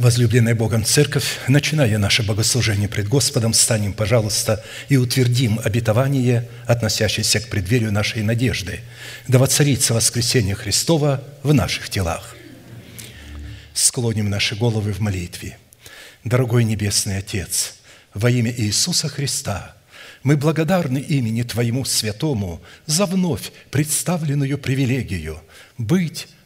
Возлюбленная Богом Церковь, начиная наше богослужение пред Господом, станем, пожалуйста, и утвердим обетование, относящееся к преддверию нашей надежды, да воцарится воскресение Христова в наших телах. Склоним наши головы в молитве. Дорогой Небесный Отец, во имя Иисуса Христа – мы благодарны имени Твоему Святому за вновь представленную привилегию быть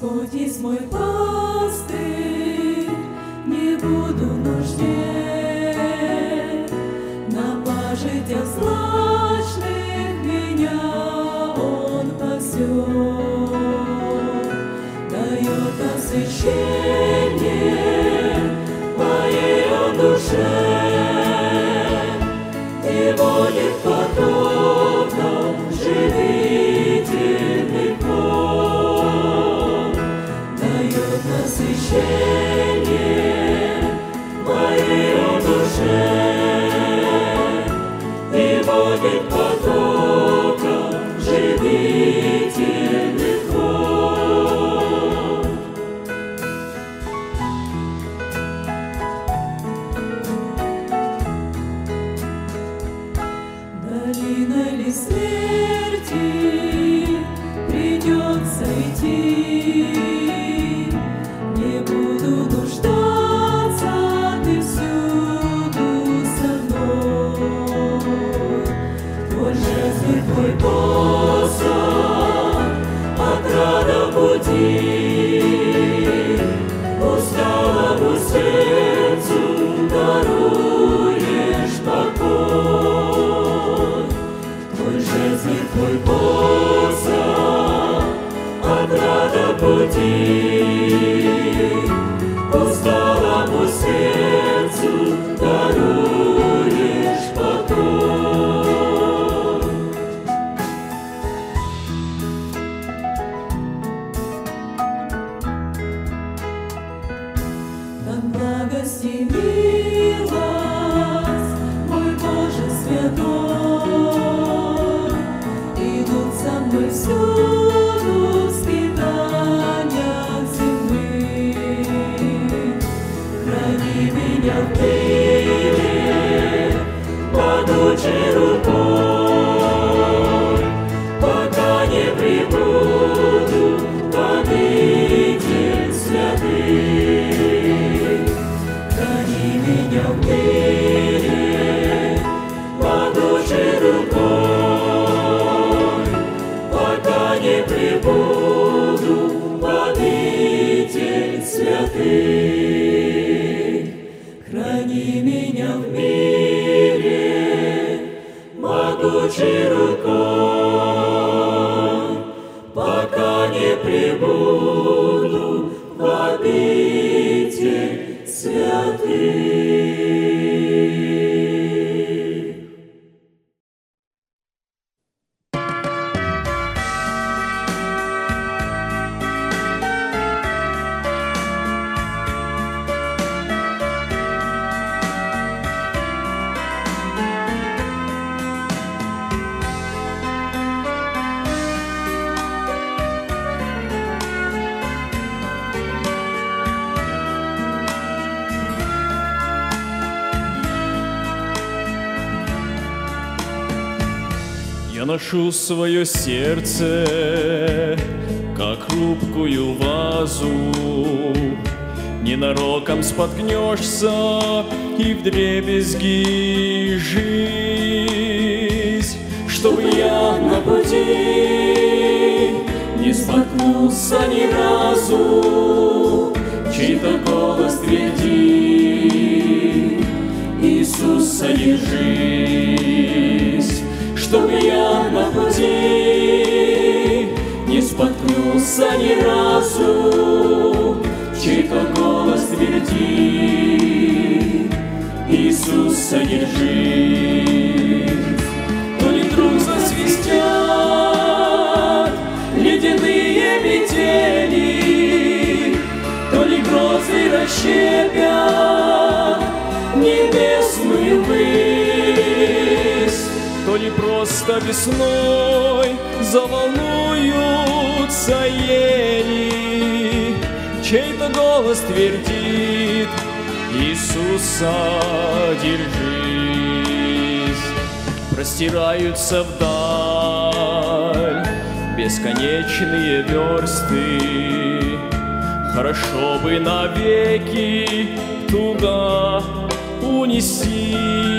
Господь есть мой пастырь, не буду нужде. На пажитях злачных меня Он пасет, дает насыщение моей душе свое сердце, как хрупкую вазу. Ненароком споткнешься и в дребезги жизнь, чтобы я на пути не споткнулся ни разу, чей-то голос твердит, Иисус, содержись, чтобы я на пути не споткнулся ни разу, чей-то голос твердит, Иисус, содержись. То ли вдруг засвистят ледяные метели, то ли грозы расщепят ли просто весной заволнуются ели, чей-то голос твердит, Иисуса держись. Простираются вдаль бесконечные версты, Хорошо бы навеки туда унестись,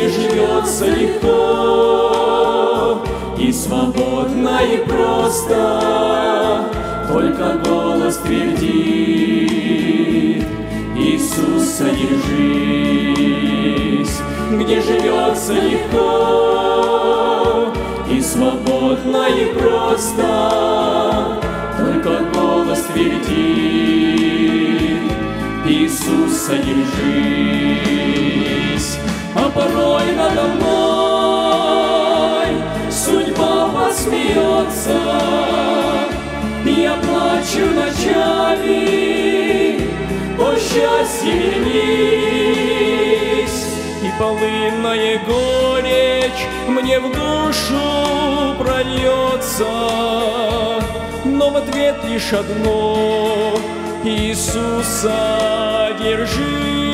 Где живется легко и свободно и просто, Только голос твердит, Иисус, содержись, Где живется легко и свободно и просто, Только голос твердит, Иисус, содержись. А порой надо мной судьба посмеется, Я плачу ночами, о счастье вернись. И полынная горечь мне в душу прольется, Но в ответ лишь одно — Иисуса держи.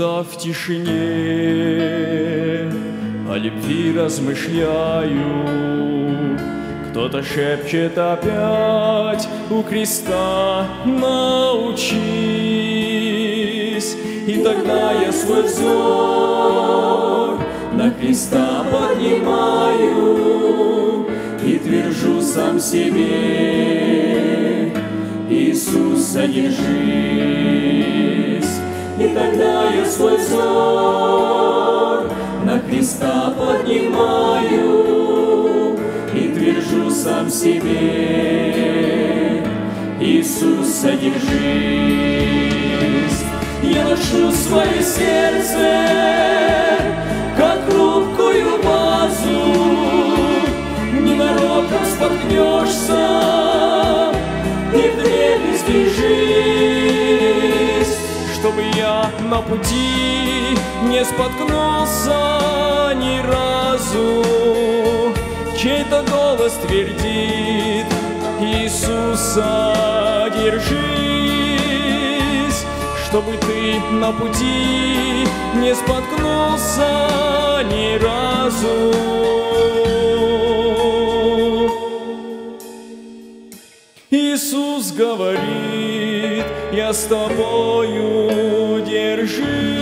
И когда в тишине о любви размышляю, кто-то шепчет опять у креста научись. И тогда я свой взор на креста поднимаю и твержу сам себе, Иисус, содержись. И тогда я свой взор. На креста поднимаю и твержу сам себе, Иисус, содержись. Я ношу свое сердце, как хрупкую вазу, ненароком споткнешься и вдребезги жизнь, чтобы я на пути не споткнулся ни разу. Чей-то голос твердит, Иисуса держись, чтобы ты на пути не споткнулся ни разу. Иисус говорит, с тобою держись.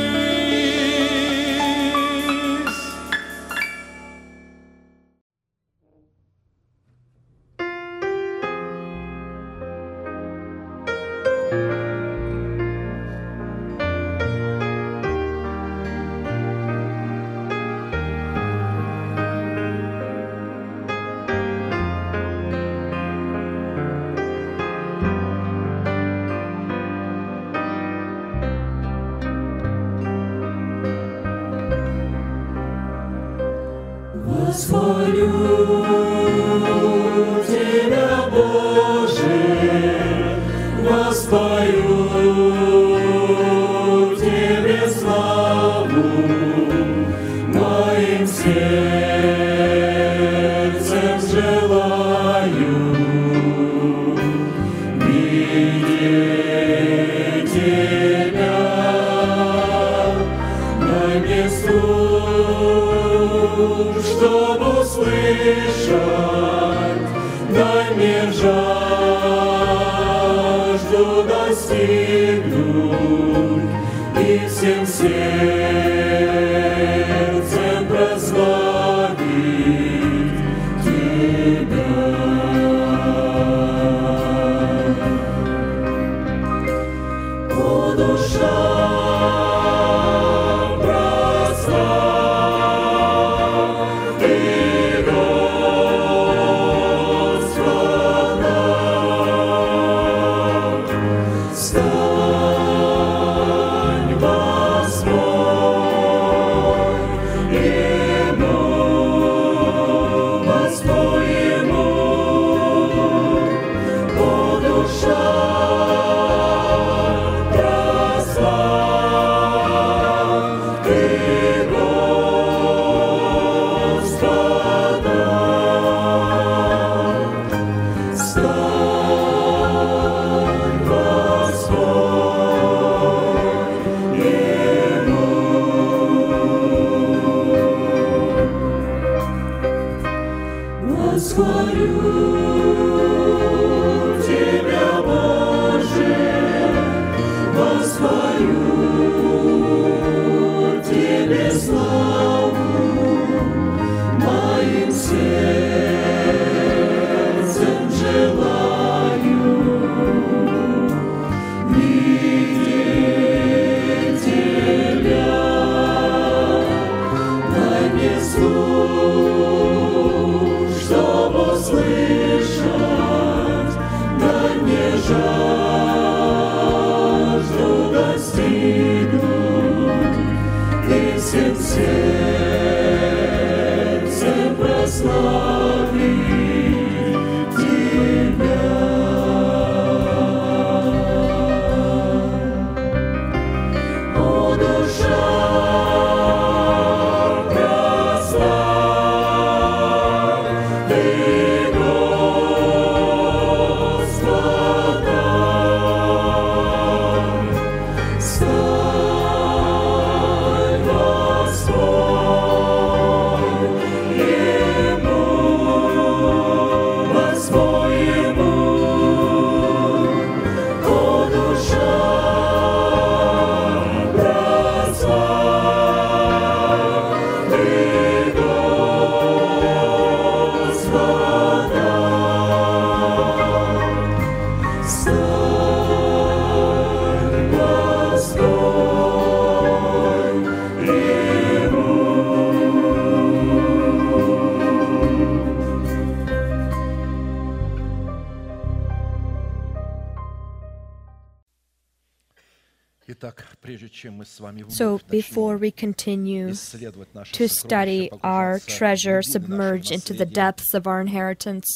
before we continue to study our treasure submerged into the depths of our inheritance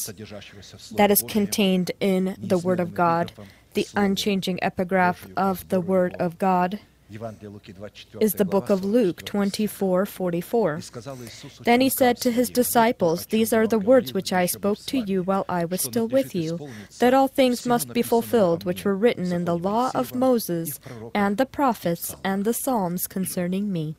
that is contained in the Word of God, the unchanging epigraph of the Word of God is the book of Luke 24 44. Then he said to his disciples, These are the words which I spoke to you while I was still with you, that all things must be fulfilled which were written in the law of Moses and the prophets and the Psalms concerning me.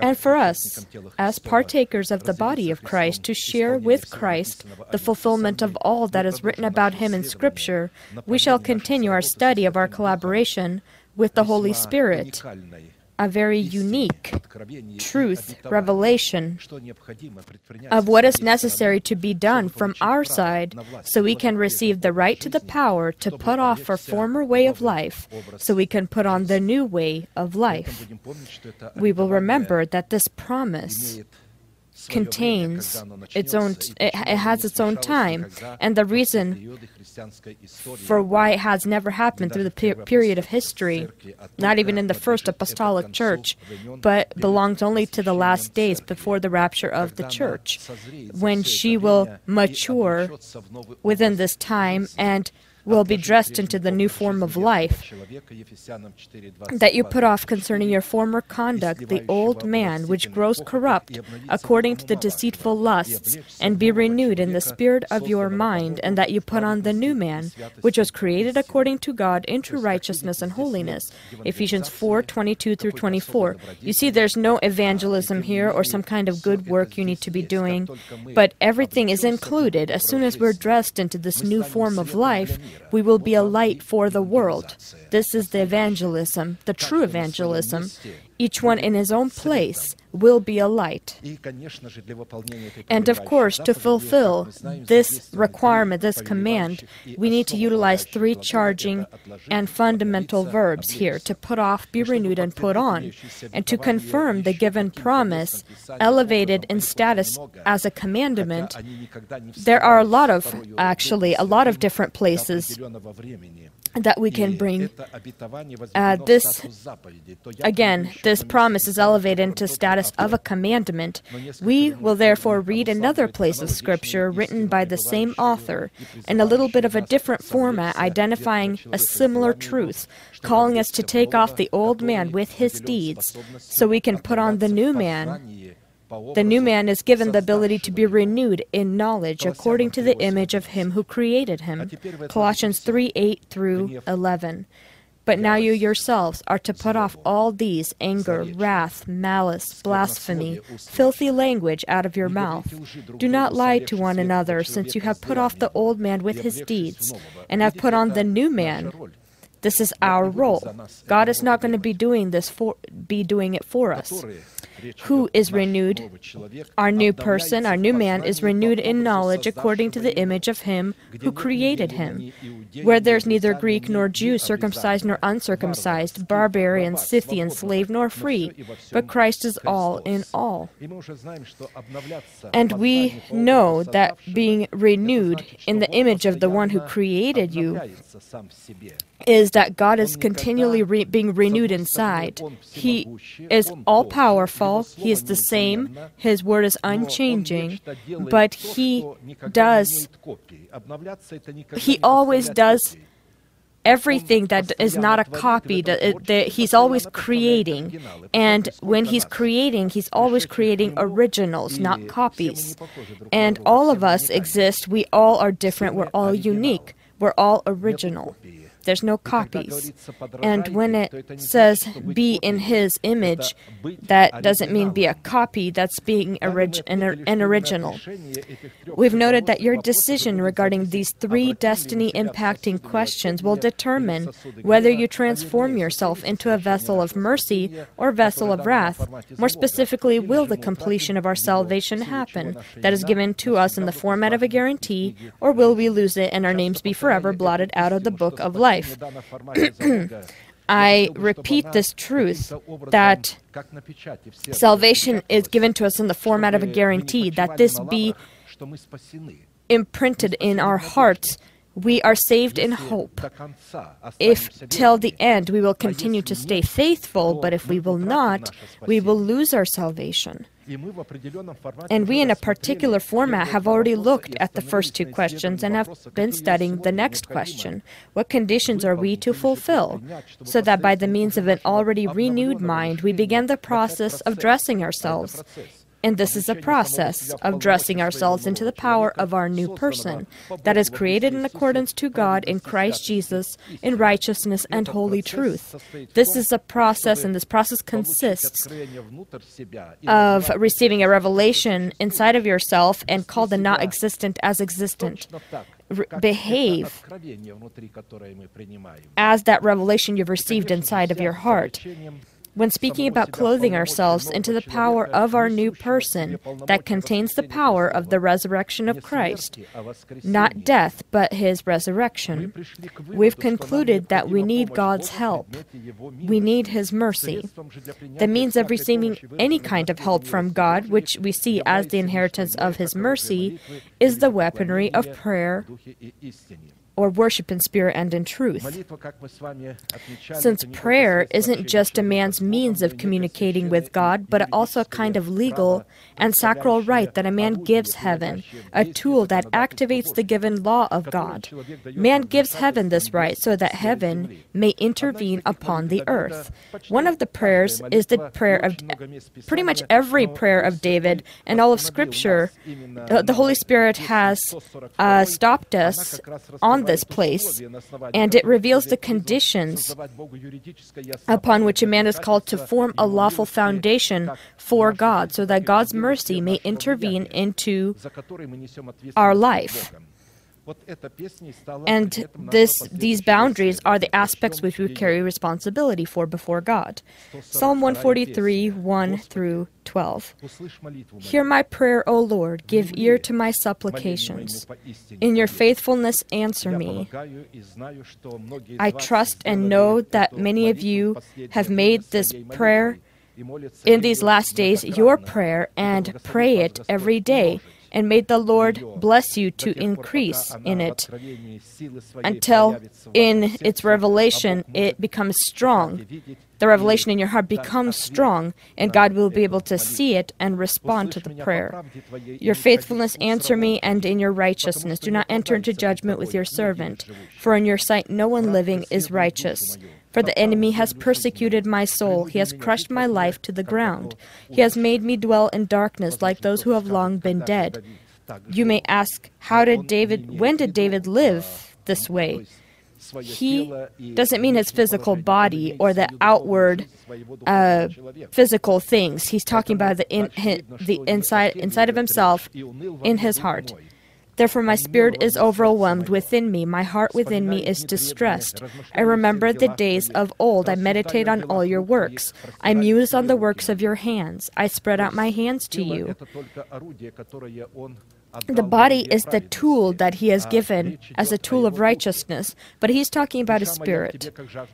And for us, as partakers of the body of Christ, to share with Christ the fulfillment of all that is written about him in Scripture, we shall continue our study of our collaboration with the Holy Spirit, a very unique truth, revelation of what is necessary to be done from our side so we can receive the right to the power to put off our former way of life so we can put on the new way of life. We will remember that this promise contains its own it has its own time. and the reason for why it has never happened through the pe- period of history not even in the first apostolic church but belongs only to the last days before the rapture of the church when she will mature within this time and will be dressed into the new form of life that you put off concerning your former conduct the old man which grows corrupt according to the deceitful lusts and be renewed in the spirit of your mind and that you put on the new man which was created according to God into righteousness and holiness. Ephesians 4:22 through 24 you see there's no evangelism here or some kind of good work you need to be doing but everything is included. As soon as we're dressed into this new form of life we will be a light for the world. This is the evangelism, the true evangelism. Each one in his own place will be a light. And of course, to fulfill this requirement, this command, we need to utilize three charging and fundamental verbs here to put off, be renewed, and put on. And to confirm the given promise, elevated in status as a commandment, there are a lot of, actually, a lot of different places that we can bring. Uh, this, again, this promise is elevated into status of a commandment. We will therefore read another place of Scripture written by the same author in a little bit of a different format, identifying a similar truth, calling us to take off the old man with his deeds so we can put on the new man the new man is given the ability to be renewed in knowledge according to the image of him who created him. Colossians 3 8 through 11. But now you yourselves are to put off all these anger, wrath, malice, blasphemy, filthy language out of your mouth. Do not lie to one another, since you have put off the old man with his deeds, and have put on the new man. This is our role. God is not going to be doing this for be doing it for us who is renewed. Our new person, our new man, is renewed in knowledge according to the image of him who created him. Where there's neither Greek nor Jew, circumcised nor uncircumcised, barbarian, Scythian, slave nor free, but Christ is all in all. And we know that being renewed in the image of the one who created you is that God is continually re- being renewed inside. He is all powerful, He is the same, His word is unchanging, but He does, He always does everything that is not a copy that, that he's always creating. and when he's creating he's always creating originals not copies. and all of us exist. We all are different. We're all unique. we're all original there's no copies. And when it says be in his image, that doesn't mean be a copy, that's being orig- an, an original. We've noted that your decision regarding these three destiny impacting questions will determine whether you transform yourself into a vessel of mercy or vessel of wrath. More specifically, will the completion of our salvation happen that is given to us in the format of a guarantee, or will we lose it and our names be forever blotted out of the book of life? Life. I repeat this truth that salvation is given to us in the format of a guarantee, that this be imprinted in our hearts. We are saved in hope. If till the end we will continue to stay faithful, but if we will not, we will lose our salvation. And we, in a particular format, have already looked at the first two questions and have been studying the next question. What conditions are we to fulfill? So that by the means of an already renewed mind, we begin the process of dressing ourselves and this is a process of dressing ourselves into the power of our new person that is created in accordance to God in Christ Jesus in righteousness and holy truth. This is a process, and this process consists of receiving a revelation inside of yourself and call the not existent as existent. Re- behave as that revelation you've received inside of your heart when speaking about clothing ourselves into the power of our new person that contains the power of the resurrection of Christ, not death, but his resurrection, we've concluded that we need God's help. We need his mercy. The means of receiving any kind of help from God, which we see as the inheritance of his mercy, is the weaponry of prayer or worship in spirit and in truth. Since prayer isn't just a man's means of communicating with God, but also a kind of legal and sacral right that a man gives heaven, a tool that activates the given law of God. Man gives heaven this right so that heaven may intervene upon the earth. One of the prayers is the prayer of pretty much every prayer of David and all of Scripture. Uh, the Holy Spirit has uh, stopped us on this place, and it reveals the conditions upon which a man is called to form a lawful foundation for God, so that God's mercy may intervene into our life. And this, these boundaries are the aspects which we carry responsibility for before God. Psalm 143, 1 through 12. Hear my prayer, O Lord, give ear to my supplications. In your faithfulness, answer me. I trust and know that many of you have made this prayer in these last days your prayer and pray it every day and may the Lord bless you to increase in it until in its revelation it becomes strong. The revelation in your heart becomes strong, and God will be able to see it and respond to the prayer. Your faithfulness answer me, and in your righteousness do not enter into judgment with your servant. For in your sight no one living is righteous. For the enemy has persecuted my soul, he has crushed my life to the ground. He has made me dwell in darkness like those who have long been dead. You may ask, how did David, when did David live this way? He doesn't mean his physical body or the outward uh, physical things. He's talking about the in, the inside inside of himself, in his heart. Therefore, my spirit is overwhelmed within me, my heart within me is distressed. I remember the days of old, I meditate on all your works. I muse on the works of your hands. I spread out my hands to you. The body is the tool that he has given as a tool of righteousness, but he's talking about his spirit.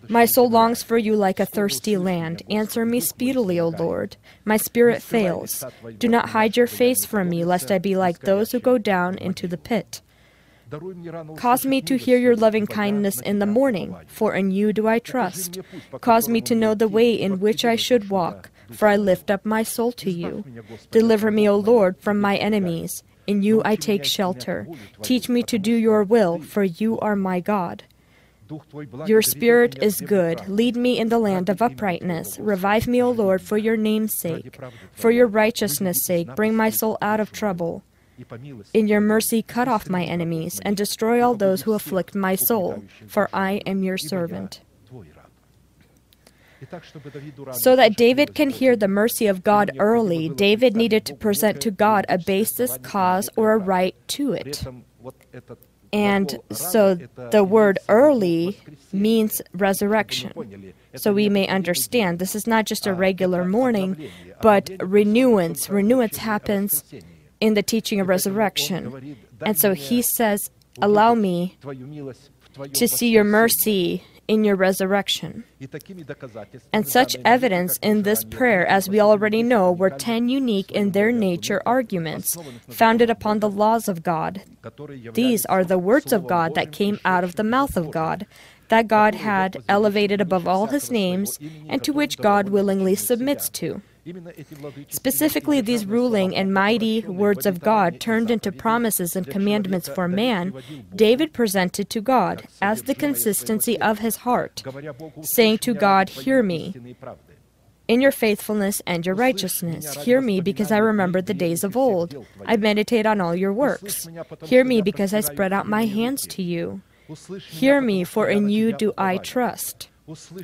My soul longs for you like a thirsty land. Answer me speedily, O Lord. My spirit fails. Do not hide your face from me, lest I be like those who go down into the pit. Cause me to hear your loving kindness in the morning, for in you do I trust. Cause me to know the way in which I should walk, for I lift up my soul to you. Deliver me, O Lord, from my enemies in you I take shelter. Teach me to do your will, for you are my God. Your spirit is good. Lead me in the land of uprightness. Revive me, O Lord, for your name's sake. For your righteousness' sake, bring my soul out of trouble. In your mercy, cut off my enemies and destroy all those who afflict my soul, for I am your servant. So that David can hear the mercy of God early, David needed to present to God a basis, cause, or a right to it. And so the word early means resurrection. So we may understand this is not just a regular morning, but renewance. Renewance happens in the teaching of resurrection. And so he says, Allow me to see your mercy in your resurrection. And such evidence in this prayer, as we already know, were ten unique in their nature arguments, founded upon the laws of God. These are the words of God that came out of the mouth of God, that God had elevated above all his names, and to which God willingly submits to. Specifically, these ruling and mighty words of God turned into promises and commandments for man, David presented to God as the consistency of his heart, saying to God, Hear me in your faithfulness and your righteousness. Hear me because I remember the days of old. I meditate on all your works. Hear me because I spread out my hands to you. Hear me, for in you do I trust.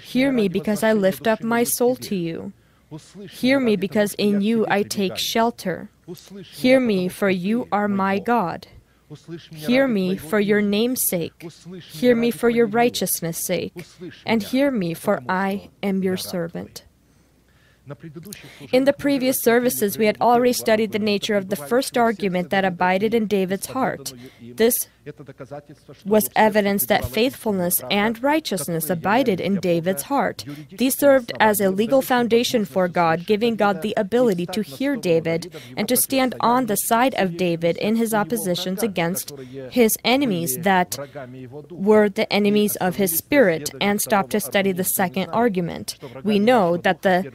Hear me because I lift up my soul to you. Hear me, because in you I take shelter. Hear me, for you are my God. Hear me for your name's sake. Hear me for your righteousness' sake. And hear me, for I am your servant. In the previous services, we had already studied the nature of the first argument that abided in David's heart. This was evidence that faithfulness and righteousness abided in David's heart. These served as a legal foundation for God, giving God the ability to hear David and to stand on the side of David in his oppositions against his enemies that were the enemies of his spirit, and stop to study the second argument. We know that the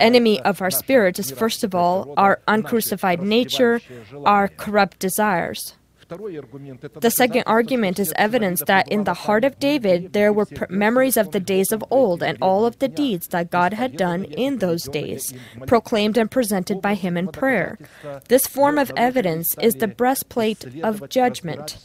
enemy of our spirit is, first of all, our uncrucified nature, our corrupt desires. The second argument is evidence that in the heart of David there were pr- memories of the days of old and all of the deeds that God had done in those days, proclaimed and presented by him in prayer. This form of evidence is the breastplate of judgment.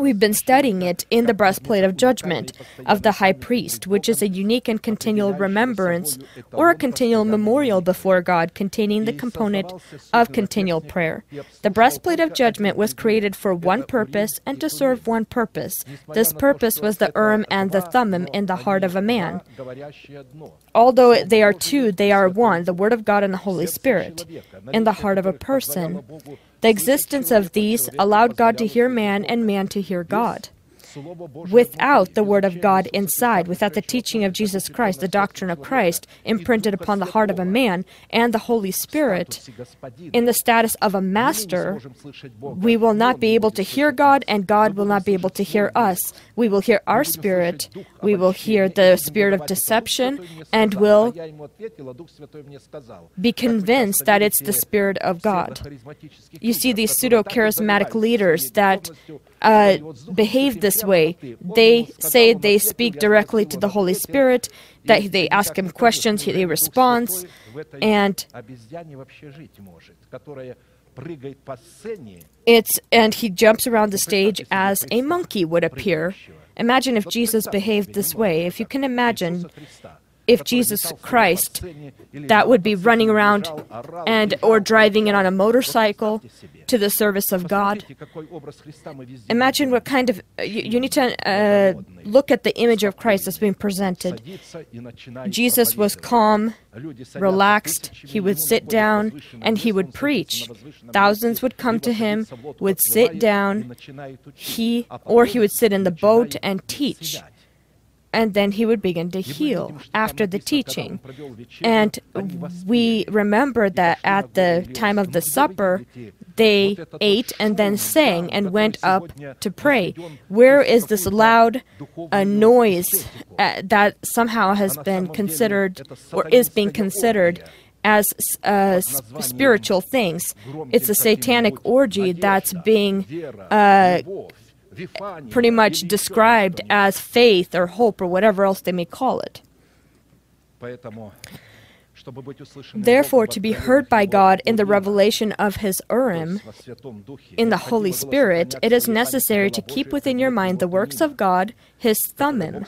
We've been studying it in the breastplate of judgment of the high priest, which is a unique and continual remembrance or a continual memorial before God containing the component of continual prayer. The breastplate of judgment was created for one purpose and to serve one purpose. This purpose was the Urim and the Thummim in the heart of a man. Although they are two, they are one, the Word of God and the Holy Spirit, in the heart of a person. The existence of these allowed God to hear man and man to hear God. Without the Word of God inside, without the teaching of Jesus Christ, the doctrine of Christ imprinted upon the heart of a man, and the Holy Spirit in the status of a master, we will not be able to hear God, and God will not be able to hear us. We will hear our spirit, we will hear the spirit of deception, and will be convinced that it's the Spirit of God. You see, these pseudo charismatic leaders that uh, behave this way. They say they speak directly to the Holy Spirit, that they ask him questions, he responds, and it's and he jumps around the stage as a monkey would appear. Imagine if Jesus behaved this way. If you can imagine if Jesus Christ that would be running around and or driving it on a motorcycle to the service of God. Imagine what kind of you, you need to uh, look at the image of Christ that's being presented. Jesus was calm, relaxed. He would sit down and he would preach. Thousands would come to him, would sit down. He or he would sit in the boat and teach and then he would begin to heal after the teaching. And we remember that at the time of the supper, they ate and then sang and went up to pray. Where is this loud uh, noise uh, that somehow has been considered or is being considered? As uh, spiritual things. It's a satanic orgy that's being uh, pretty much described as faith or hope or whatever else they may call it. Therefore, to be heard by God in the revelation of His Urim, in the Holy Spirit, it is necessary to keep within your mind the works of God, His Thummim,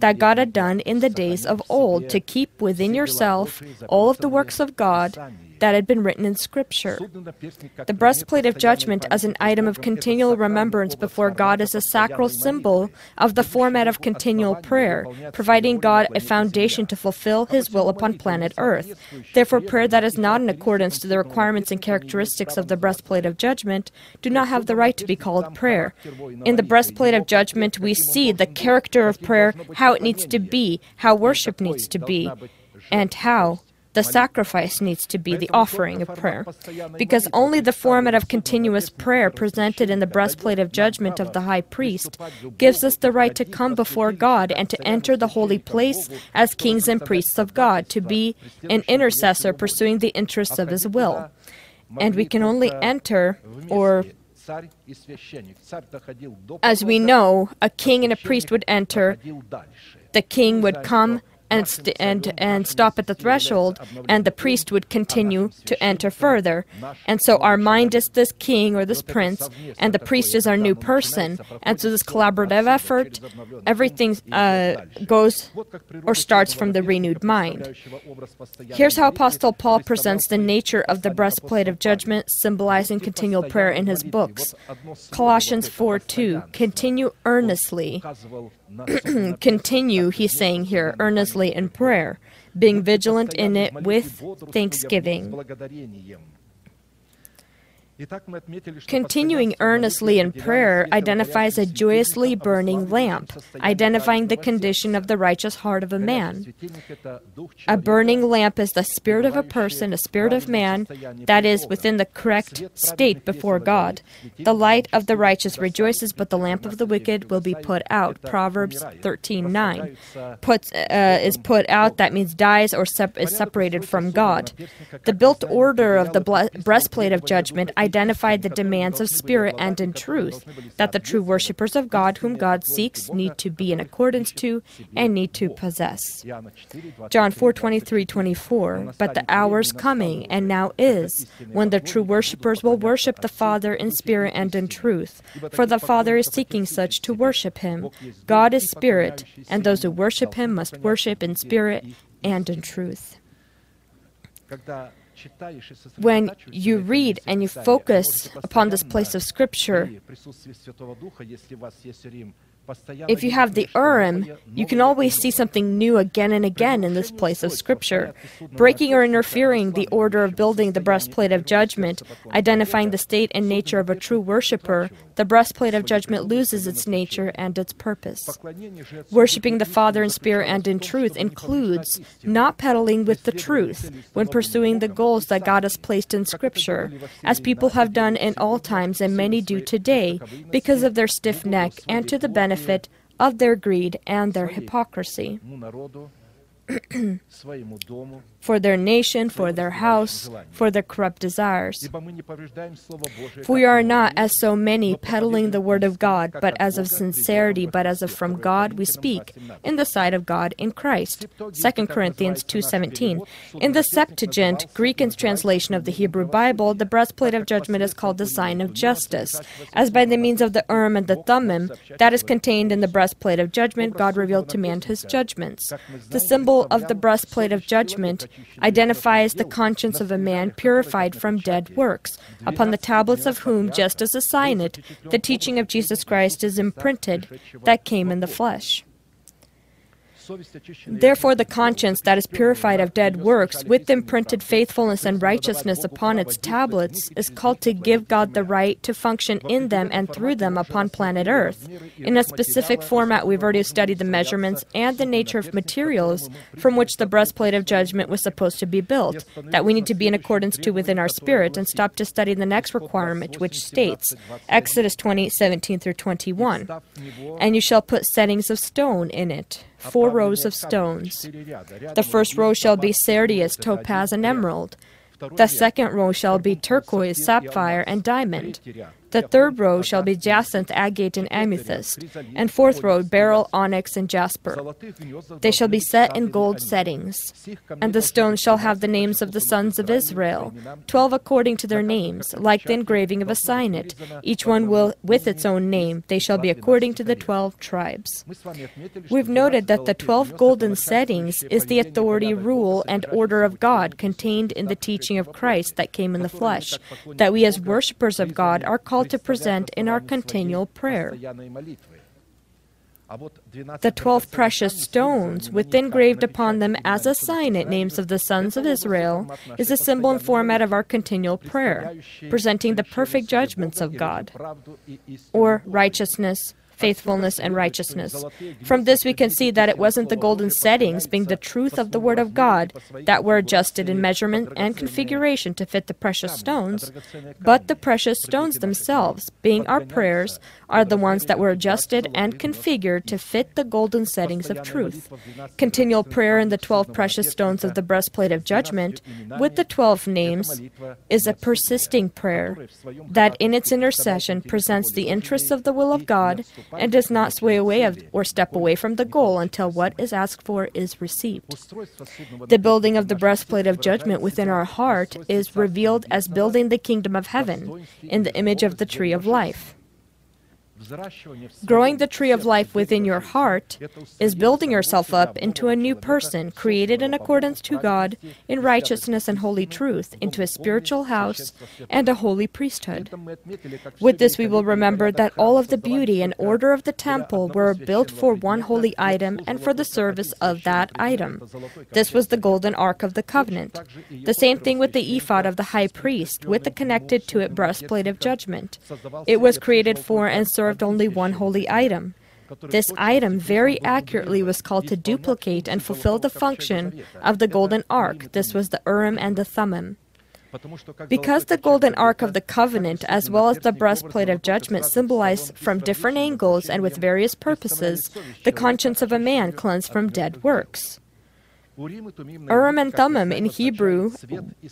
that God had done in the days of old, to keep within yourself all of the works of God that had been written in Scripture. The breastplate of judgment as an item of continual remembrance before God is a sacral symbol of the format of continual prayer, providing God a foundation to fulfill His will upon planet Earth. Therefore, prayer that is not in accordance to the requirements and characteristics of the breastplate of judgment do not have the right to be called prayer. In the breastplate of judgment, we see the character of prayer, how it needs to be, how worship needs to be, and how the sacrifice needs to be the offering of prayer, because only the format of continuous prayer presented in the breastplate of judgment of the high priest gives us the right to come before God and to enter the holy place as kings and priests of God, to be an intercessor pursuing the interests of his will. And we can only enter or as we know, a king and a priest would enter. The king would come and, st- and, and stop at the threshold, and the priest would continue to enter further. And so our mind is this king or this prince, and the priest is our new person. And so this collaborative effort, everything uh, goes or starts from the renewed mind. Here's how Apostle Paul presents the nature of the breastplate of judgment, symbolizing continual prayer in his books. Colossians 4 2 Continue earnestly continue, he's saying here, earnestly in prayer, being vigilant in it with thanksgiving. Continuing earnestly in prayer identifies a joyously burning lamp, identifying the condition of the righteous heart of a man. A burning lamp is the spirit of a person, a spirit of man, that is within the correct state before God. The light of the righteous rejoices, but the lamp of the wicked will be put out. Proverbs 13:9. Puts uh, is put out. That means dies or sep- is separated from God. The built order of the ble- breastplate of judgment identified the demands of spirit and in truth that the true worshippers of God, whom God seeks, need to be in accordance to and need to possess. John 4 23 24. But the hour's coming, and now is, when the true worshippers will worship the Father in spirit and in truth. For the Father is seeking such to worship him. God is spirit, and those who worship him must worship in spirit and in truth. When you read and you focus upon this place of Scripture, if you have the Urim, you can always see something new again and again in this place of Scripture, breaking or interfering the order of building the breastplate of judgment, identifying the state and nature of a true worshiper. The breastplate of judgment loses its nature and its purpose. Worshipping the Father in spirit and in truth includes not peddling with the truth when pursuing the goals that God has placed in Scripture, as people have done in all times and many do today, because of their stiff neck and to the benefit benefit of their greed and their hypocrisy. For their nation, for their house, for their corrupt desires. For we are not, as so many, peddling the word of God, but as of sincerity, but as of from God we speak, in the sight of God in Christ. 2 Corinthians 2.17 In the Septuagint, Greek translation of the Hebrew Bible, the breastplate of judgment is called the sign of justice, as by the means of the Urim and the Thummim, that is contained in the breastplate of judgment, God revealed to man his judgments. The symbol of the breastplate of judgment identifies the conscience of a man purified from dead works, upon the tablets of whom, just as a signet, the teaching of Jesus Christ is imprinted that came in the flesh. Therefore, the conscience that is purified of dead works, with imprinted faithfulness and righteousness upon its tablets, is called to give God the right to function in them and through them upon planet Earth. In a specific format, we've already studied the measurements and the nature of materials from which the breastplate of judgment was supposed to be built, that we need to be in accordance to within our spirit, and stop to study the next requirement, which states Exodus 20 17 through 21. And you shall put settings of stone in it four rows of stones. The first row shall be sardius, topaz, and emerald. The second row shall be turquoise, sapphire, and diamond. The third row shall be jacinth, agate, and amethyst, and fourth row beryl, onyx, and jasper. They shall be set in gold settings. And the stones shall have the names of the sons of Israel, twelve according to their names, like the engraving of a signet. Each one will with its own name. They shall be according to the twelve tribes. We've noted that the twelve golden settings is the authority, rule, and order of God contained in the teaching of Christ that came in the flesh, that we as worshippers of God are called to present in our continual prayer. The twelve precious stones, with engraved upon them as a sign signet names of the sons of Israel, is a symbol and format of our continual prayer, presenting the perfect judgments of God, or righteousness, faithfulness, and righteousness. From this, we can see that it wasn't the golden settings, being the truth of the Word of God, that were adjusted in measurement and configuration to fit the precious stones, but the precious stones themselves, being our prayers, are the ones that were adjusted and configured to fit the golden settings of truth. Continual prayer in the twelve precious stones of the breastplate of judgment, with the twelve names, is a persisting prayer that in its intercession presents the interests of the will of God and does not sway away or step away from the goal until what is asked for is received. The building of the breastplate of judgment within our heart is revealed as building the kingdom of heaven in the image of the tree of life. Growing the tree of life within your heart is building yourself up into a new person, created in accordance to God, in righteousness and holy truth, into a spiritual house and a holy priesthood. With this, we will remember that all of the beauty and order of the temple were built for one holy item and for the service of that item. This was the golden ark of the covenant. The same thing with the ephod of the high priest, with the connected to it breastplate of judgment. It was created for and served only one holy item. This item very accurately was called to duplicate and fulfill the function of the golden ark. This was the Urim and the Thummim. Because the golden ark of the covenant, as well as the breastplate of judgment, symbolize from different angles and with various purposes the conscience of a man cleansed from dead works. Urim and Thummim in Hebrew,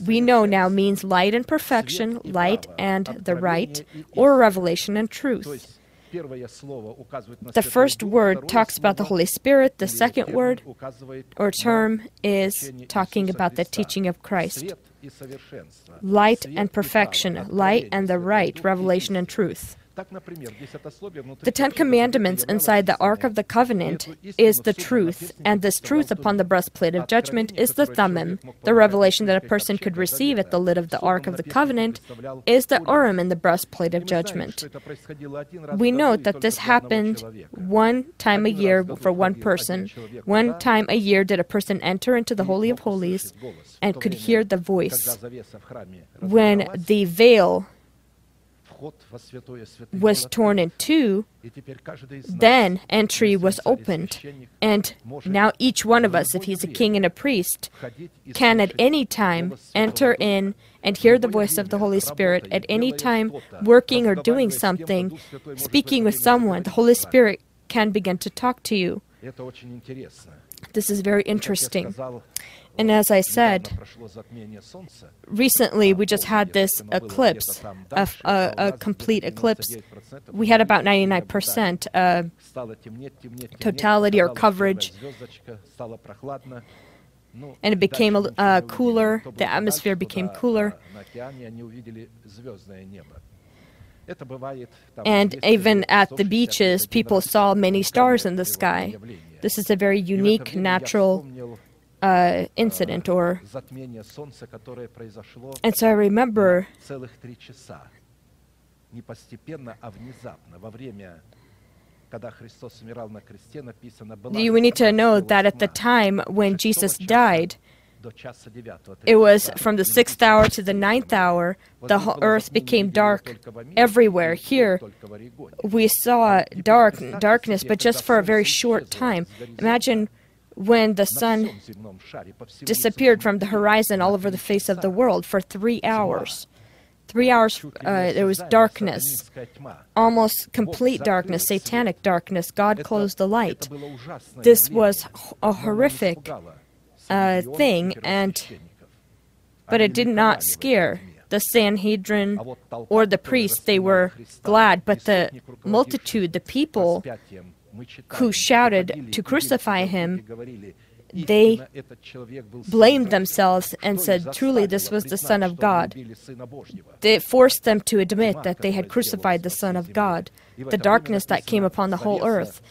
we know now means light and perfection, light and the right, or revelation and truth. The first word talks about the Holy Spirit, the second word or term is talking about the teaching of Christ. Light and perfection, light and the right, revelation and truth. The Ten Commandments inside the Ark of the Covenant is the truth, and this truth upon the breastplate of judgment is the Thummim. The revelation that a person could receive at the lid of the Ark of the Covenant is the Urim in the breastplate of judgment. We note that this happened one time a year for one person. One time a year did a person enter into the Holy of Holies and could hear the voice. When the veil was torn in two, then entry was opened. And now each one of us, if he's a king and a priest, can at any time enter in and hear the voice of the Holy Spirit at any time, working or doing something, speaking with someone. The Holy Spirit can begin to talk to you. This is very interesting. And as I said, recently we just had this eclipse, a, a, a complete eclipse. We had about 99% uh, totality or coverage. And it became uh, cooler, the atmosphere became cooler. And even at the beaches, people saw many stars in the sky. This is a very unique natural uh, incident or and so I remember we need to know that at the time when Jesus died, it was from the sixth hour to the ninth hour, the whole earth became dark everywhere. Here, we saw dark darkness, but just for a very short time. Imagine when the sun disappeared from the horizon all over the face of the world for three hours. Three hours, uh, there was darkness, almost complete darkness, satanic darkness. God closed the light. This was a horrific uh, thing, and but it did not scare the Sanhedrin or the priests. They were glad, but the multitude, the people, who shouted to crucify him, they blamed themselves and said, Truly, this was the Son of God. They forced them to admit that they had crucified the Son of God, the darkness that came upon the whole earth.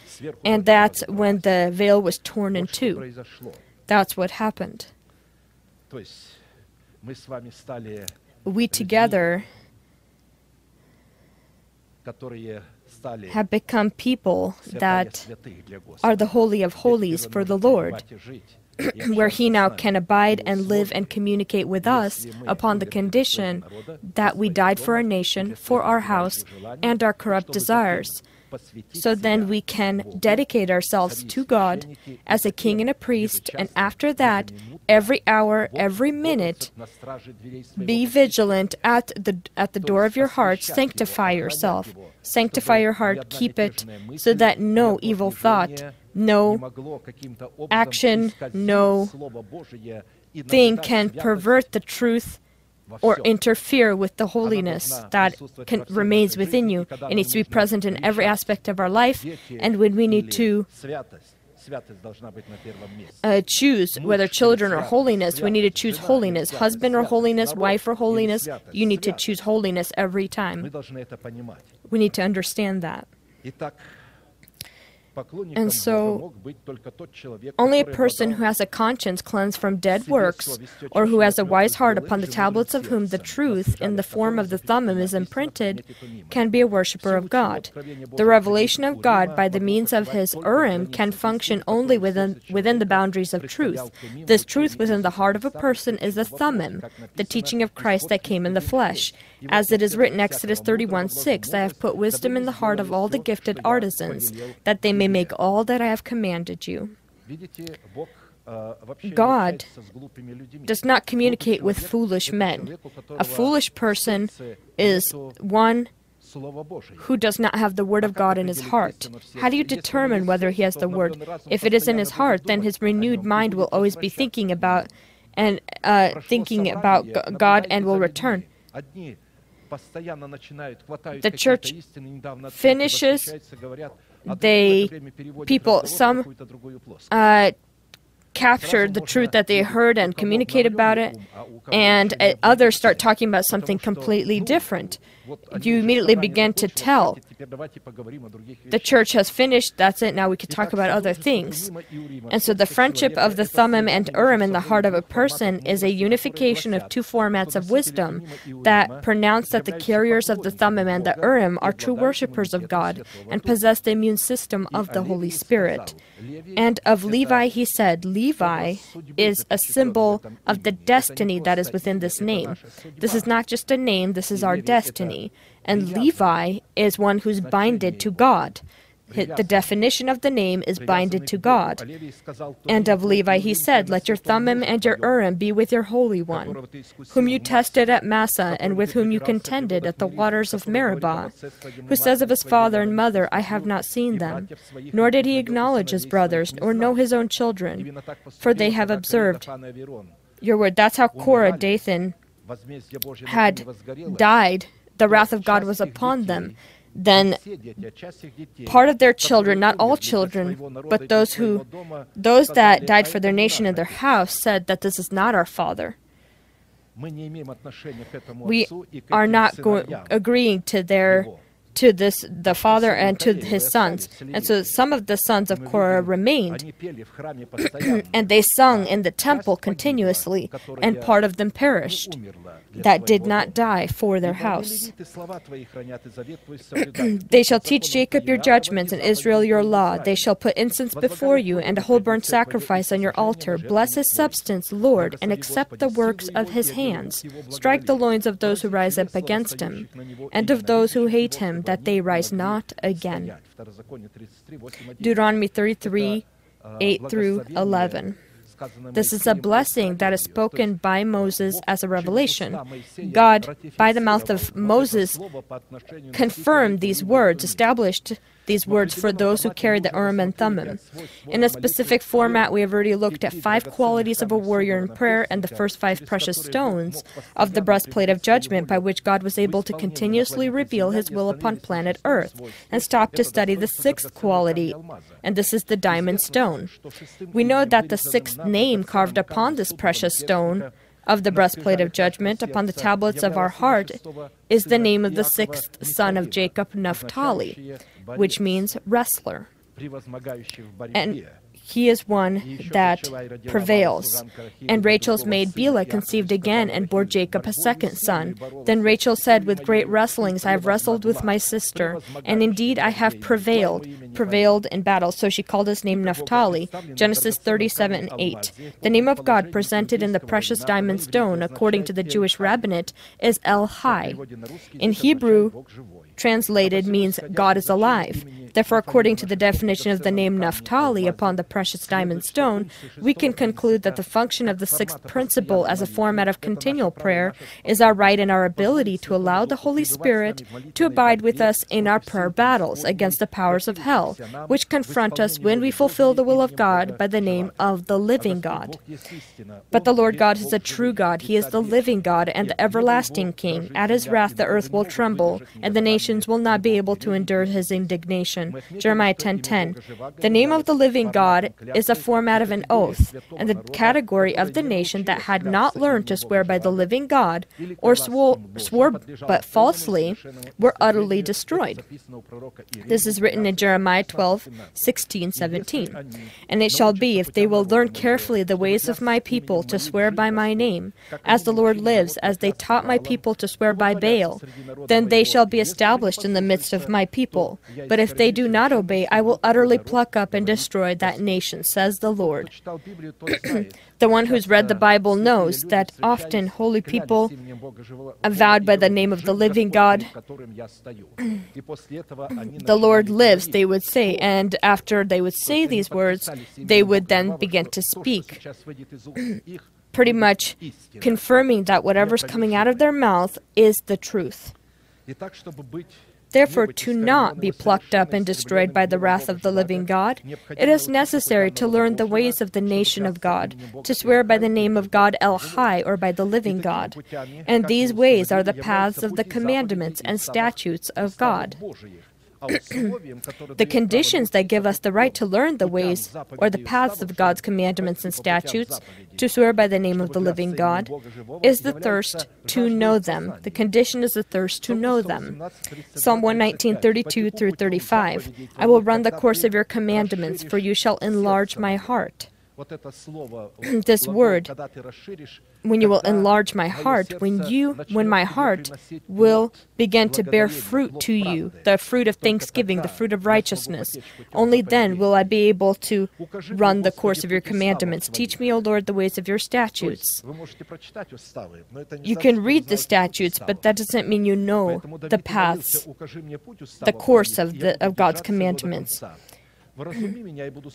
And that's when the veil was torn in two. That's what happened. We together have become people that are the Holy of Holies for the Lord, where He now can abide and live and communicate with us upon the condition that we died for our nation, for our house, and our corrupt desires. So then we can dedicate ourselves to God as a king and a priest, and after that, every hour, every minute, be vigilant at the, at the door of your heart, sanctify yourself. Sanctify your heart, keep it, so that no evil thought, no action, no thing can pervert the truth or interfere with the holiness that can, remains within you. It needs to be present in every aspect of our life. And when we need to uh, choose whether children or holiness, we need to choose holiness. Husband or holiness, wife or holiness, you need to choose holiness every time. We need to understand that. And so, only a person who has a conscience cleansed from dead works, or who has a wise heart upon the tablets of whom the truth in the form of the Thummim is imprinted, can be a worshipper of God. The revelation of God by the means of his Urim can function only within, within the boundaries of truth. This truth within the heart of a person is the Thummim, the teaching of Christ that came in the flesh. As it is written, Exodus 31 6, I have put wisdom in the heart of all the gifted artisans, that they may make all that I have commanded you. God does not communicate with foolish men. A foolish person is one who does not have the Word of God in his heart. How do you determine whether he has the Word? If it is in his heart, then his renewed mind will always be thinking about and uh, thinking about God and will return. The church finishes, they, people, some uh, capture the truth that they heard and communicate about it, and uh, others start talking about something completely different. You immediately begin to tell the church has finished, that's it, now we can talk about other things. And so the friendship of the Thummim and Urim in the heart of a person is a unification of two formats of wisdom that pronounce that the carriers of the Thummim and the Urim are true worshippers of God and possess the immune system of the Holy Spirit. And of Levi he said, Levi is a symbol of the destiny that is within this name. This is not just a name, this is our destiny. And Levi is one who's binded to God. The definition of the name is binded to God. And of Levi he said, Let your Thummim and your Urim be with your Holy One, whom you tested at Massah and with whom you contended at the waters of Meribah, who says of his father and mother, I have not seen them. Nor did he acknowledge his brothers, or know his own children, for they have observed your word. That's how Korah, Dathan, had died. The wrath of God was upon them then part of their children, not all children, but those who those that died for their nation and their house said that this is not our father. We are not go- agreeing to their to this the father and to his sons. And so some of the sons of Korah remained, and they sung in the temple continuously, and part of them perished that did not die for their house. they shall teach Jacob your judgments and Israel your law. They shall put incense before you and a whole burnt sacrifice on your altar. Bless his substance, Lord, and accept the works of his hands. Strike the loins of those who rise up against him, and of those who hate him, that they rise not again. Deuteronomy 33 8 through 11. This is a blessing that is spoken by Moses as a revelation. God, by the mouth of Moses, confirmed these words, established these words for those who carry the Urim and Thummim. In a specific format, we have already looked at five qualities of a warrior in prayer and the first five precious stones of the breastplate of judgment by which God was able to continuously reveal his will upon planet Earth, and stopped to study the sixth quality, and this is the diamond stone. We know that the sixth name carved upon this precious stone of the breastplate of judgment upon the tablets of our heart is the name of the sixth son of Jacob, Naphtali, which means wrestler. And he is one that prevails. And Rachel's maid Bilhah conceived again and bore Jacob a second son. Then Rachel said, With great wrestlings I have wrestled with my sister, and indeed I have prevailed, prevailed in battle. So she called his name Naphtali. Genesis 37 and 8. The name of God presented in the precious diamond stone, according to the Jewish rabbinate, is El Hai. In Hebrew, translated means God is alive. Therefore, according to the definition of the name Naphtali upon the precious diamond stone, we can conclude that the function of the sixth principle as a format of continual prayer is our right and our ability to allow the Holy Spirit to abide with us in our prayer battles against the powers of hell, which confront us when we fulfill the will of God by the name of the living God. But the Lord God is a true God. He is the living God and the everlasting King. At his wrath, the earth will tremble, and the nations will not be able to endure his indignation. Jeremiah 10:10. The name of the living God is a format of an oath, and the category of the nation that had not learned to swear by the living God or swore, swore but falsely were utterly destroyed. This is written in Jeremiah 12, 16, 17. And it shall be, if they will learn carefully the ways of my people to swear by my name, as the Lord lives, as they taught my people to swear by Baal, then they shall be established in the midst of my people. But if they do not obey, I will utterly pluck up and destroy that nation, says the Lord. the one who's read the Bible knows that often holy people avowed by the name of the living God, the Lord lives, they would say, and after they would say these words, they would then begin to speak, pretty much confirming that whatever's coming out of their mouth is the truth. Therefore, to not be plucked up and destroyed by the wrath of the living God, it is necessary to learn the ways of the nation of God, to swear by the name of God El Hai or by the living God. And these ways are the paths of the commandments and statutes of God. The conditions that give us the right to learn the ways or the paths of God's commandments and statutes, to swear by the name of the living God, is the thirst to know them. The condition is the thirst to know them. Psalm 119, 32 through 35. I will run the course of your commandments, for you shall enlarge my heart. this word, when you will enlarge my heart, when you, when my heart will begin to bear fruit to you, the fruit of thanksgiving, the fruit of righteousness, only then will I be able to run the course of your commandments. Teach me, O Lord, the ways of your statutes. You can read the statutes, but that doesn't mean you know the paths, the course of, the, of God's commandments.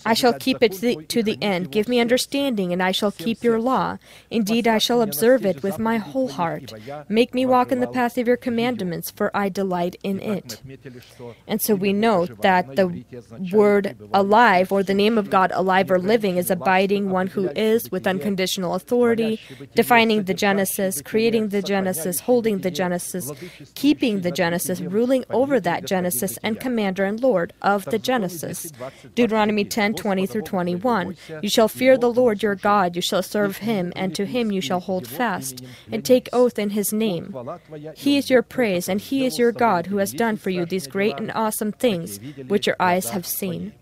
I shall keep it to the, to the end. Give me understanding, and I shall keep your law. Indeed, I shall observe it with my whole heart. Make me walk in the path of your commandments, for I delight in it. And so we note that the word alive, or the name of God alive or living, is abiding one who is with unconditional authority, defining the Genesis, creating the Genesis, holding the Genesis, keeping the Genesis, ruling over that Genesis, and commander and Lord of the Genesis. Deuteronomy 10 20 through 21. You shall fear the Lord your God, you shall serve him, and to him you shall hold fast, and take oath in his name. He is your praise, and he is your God who has done for you these great and awesome things which your eyes have seen.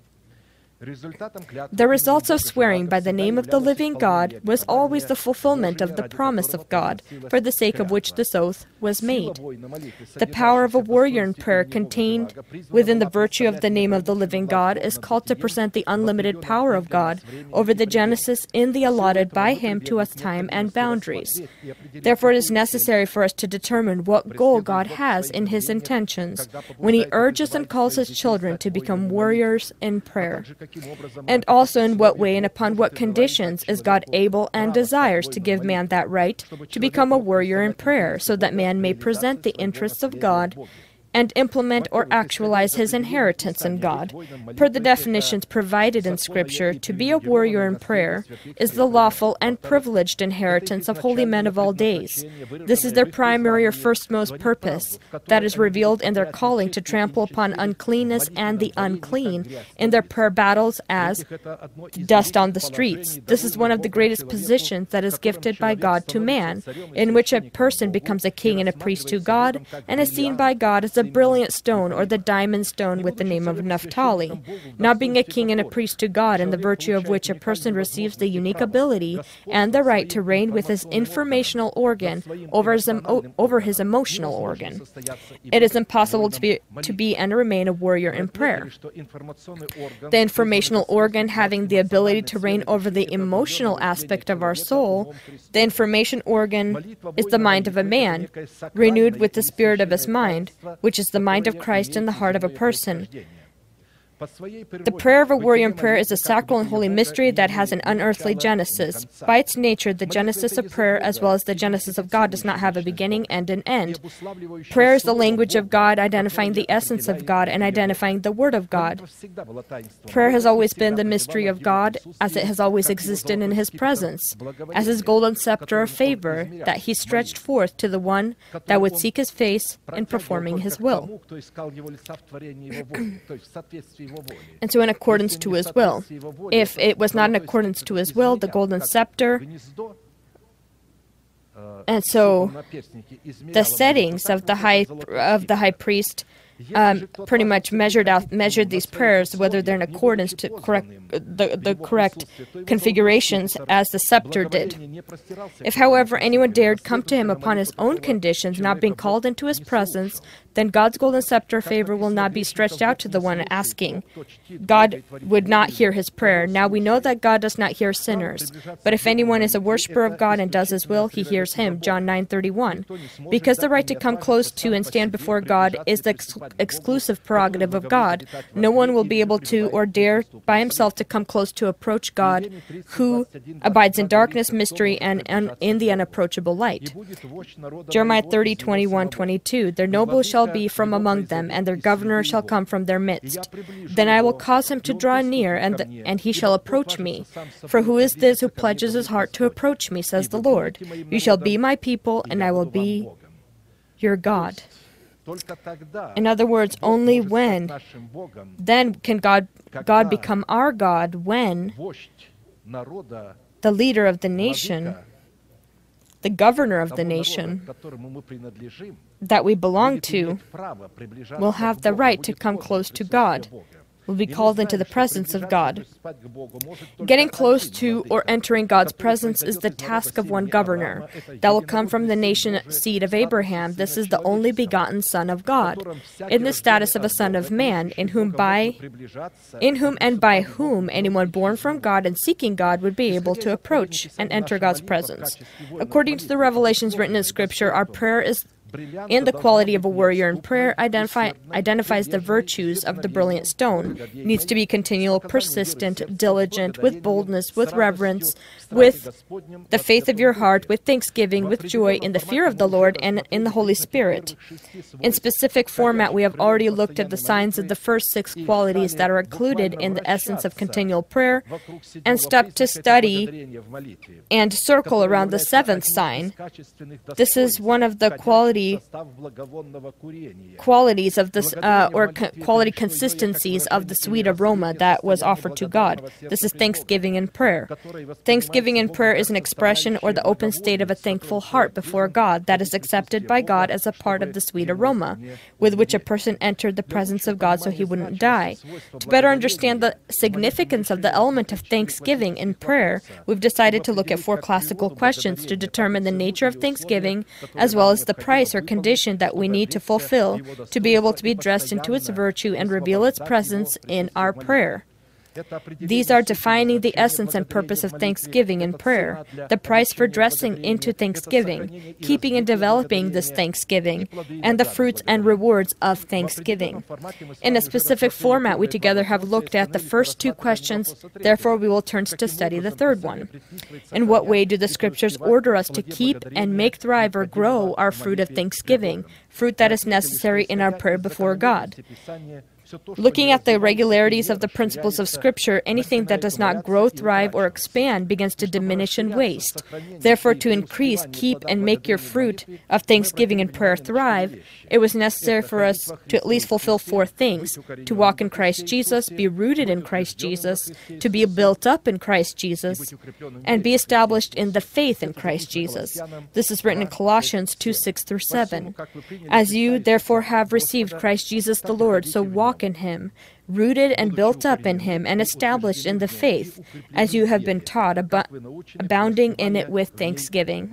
The results of swearing by the name of the living God was always the fulfillment of the promise of God, for the sake of which this oath was made. The power of a warrior in prayer contained within the virtue of the name of the living God is called to present the unlimited power of God over the Genesis in the allotted by Him to us time and boundaries. Therefore, it is necessary for us to determine what goal God has in His intentions when He urges and calls His children to become warriors in prayer. And also, in what way and upon what conditions is God able and desires to give man that right to become a warrior in prayer, so that man may present the interests of God and implement or actualize his inheritance in God. Per the definitions provided in Scripture, to be a warrior in prayer is the lawful and privileged inheritance of holy men of all days. This is their primary or firstmost purpose, that is revealed in their calling to trample upon uncleanness and the unclean in their prayer battles as dust on the streets. This is one of the greatest positions that is gifted by God to man, in which a person becomes a king and a priest to God and is seen by God as a brilliant stone or the diamond stone with the name of Naphtali, not being a king and a priest to God, in the virtue of which a person receives the unique ability and the right to reign with his informational organ over his, over his emotional organ. It is impossible to be, to be and remain a warrior in prayer. The informational organ having the ability to reign over the emotional aspect of our soul, the information organ is the mind of a man, renewed with the spirit of his mind, which is the mind of Christ in the heart of a person. The prayer of a warrior in prayer is a sacral and holy mystery that has an unearthly genesis. By its nature, the genesis of prayer, as well as the genesis of God, does not have a beginning and an end. Prayer is the language of God, identifying the essence of God and identifying the Word of God. Prayer has always been the mystery of God, as it has always existed in His presence, as His golden scepter of favor that He stretched forth to the one that would seek His face in performing His will. And so, in accordance to His will. If it was not in accordance to His will, the golden scepter, and so the settings of the high of the high priest um, pretty much measured out measured these prayers whether they're in accordance to correct the, the correct configurations as the scepter did. If, however, anyone dared come to him upon his own conditions, not being called into his presence, then God's golden scepter favor will not be stretched out to the one asking. God would not hear his prayer. Now we know that God does not hear sinners. But if anyone is a worshiper of God and does his will, he hears him. John 9:31. Because the right to come close to and stand before God is the exclusive prerogative of God, no one will be able to or dare by himself to come close to approach God, who abides in darkness, mystery, and, and in the unapproachable light. Jeremiah 30, 21, 22. Their nobles shall be from among them, and their governor shall come from their midst. Then I will cause him to draw near, and, and he shall approach me. For who is this who pledges his heart to approach me, says the Lord? You shall be my people, and I will be your God. In other words, only when then can God God become our God when the leader of the nation, the governor of the nation that we belong to, will have the right to come close to God, will be called into the presence of God. Getting close to or entering God's presence is the task of one governor that will come from the nation seed of Abraham. This is the only begotten Son of God, in the status of a son of man, in whom by in whom and by whom anyone born from God and seeking God would be able to approach and enter God's presence. According to the revelations written in Scripture, our prayer is in the quality of a warrior in prayer identify, identifies the virtues of the brilliant stone. Needs to be continual, persistent, diligent, with boldness, with reverence, with the faith of your heart, with thanksgiving, with joy, in the fear of the Lord, and in the Holy Spirit. In specific format, we have already looked at the signs of the first six qualities that are included in the essence of continual prayer, and stepped to study and circle around the seventh sign. This is one of the qualities qualities of this uh, or co- quality consistencies of the sweet aroma that was offered to God. This is thanksgiving and prayer. Thanksgiving and prayer is an expression or the open state of a thankful heart before God that is accepted by God as a part of the sweet aroma with which a person entered the presence of God so he wouldn't die. To better understand the significance of the element of thanksgiving in prayer, we've decided to look at four classical questions to determine the nature of thanksgiving as well as the price or condition that we need to fulfill to be able to be dressed into its virtue and reveal its presence in our prayer. These are defining the essence and purpose of thanksgiving and prayer, the price for dressing into thanksgiving, keeping and developing this thanksgiving, and the fruits and rewards of thanksgiving. In a specific format, we together have looked at the first two questions, therefore, we will turn to study the third one. In what way do the scriptures order us to keep and make thrive or grow our fruit of thanksgiving, fruit that is necessary in our prayer before God? Looking at the regularities of the principles of Scripture, anything that does not grow, thrive, or expand begins to diminish and waste. Therefore, to increase, keep, and make your fruit of thanksgiving and prayer thrive, it was necessary for us to at least fulfill four things to walk in Christ Jesus, be rooted in Christ Jesus, to be built up in Christ Jesus, and be established in the faith in Christ Jesus. This is written in Colossians 2 6 through 7. As you, therefore, have received Christ Jesus the Lord, so walk in him, rooted and built up in him, and established in the faith, as you have been taught, abo- abounding in it with thanksgiving.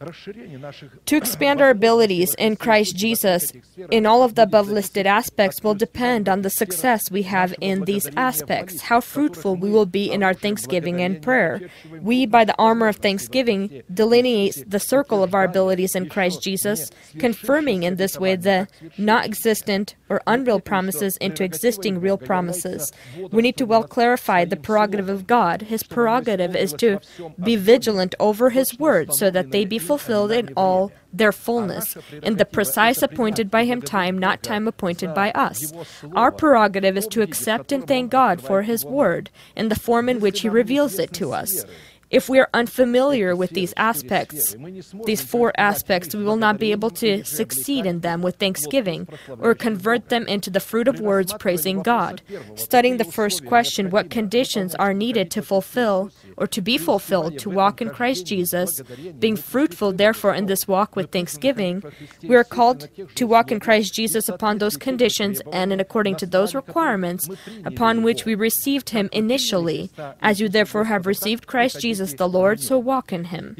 To expand our abilities in Christ Jesus in all of the above listed aspects will depend on the success we have in these aspects, how fruitful we will be in our thanksgiving and prayer. We, by the armor of thanksgiving, delineate the circle of our abilities in Christ Jesus, confirming in this way the not existent or unreal promises into existing real promises. We need to well clarify the prerogative of God. His prerogative is to be vigilant over His word so that they be fulfilled in all their fullness, in the precise appointed by Him time, not time appointed by us. Our prerogative is to accept and thank God for His word in the form in which He reveals it to us. If we are unfamiliar with these aspects, these four aspects, we will not be able to succeed in them with thanksgiving or convert them into the fruit of words praising God. Studying the first question, what conditions are needed to fulfill or to be fulfilled to walk in Christ Jesus, being fruitful, therefore, in this walk with thanksgiving, we are called to walk in Christ Jesus upon those conditions and in according to those requirements upon which we received Him initially. As you therefore have received Christ Jesus, Jesus the Lord, so walk in him.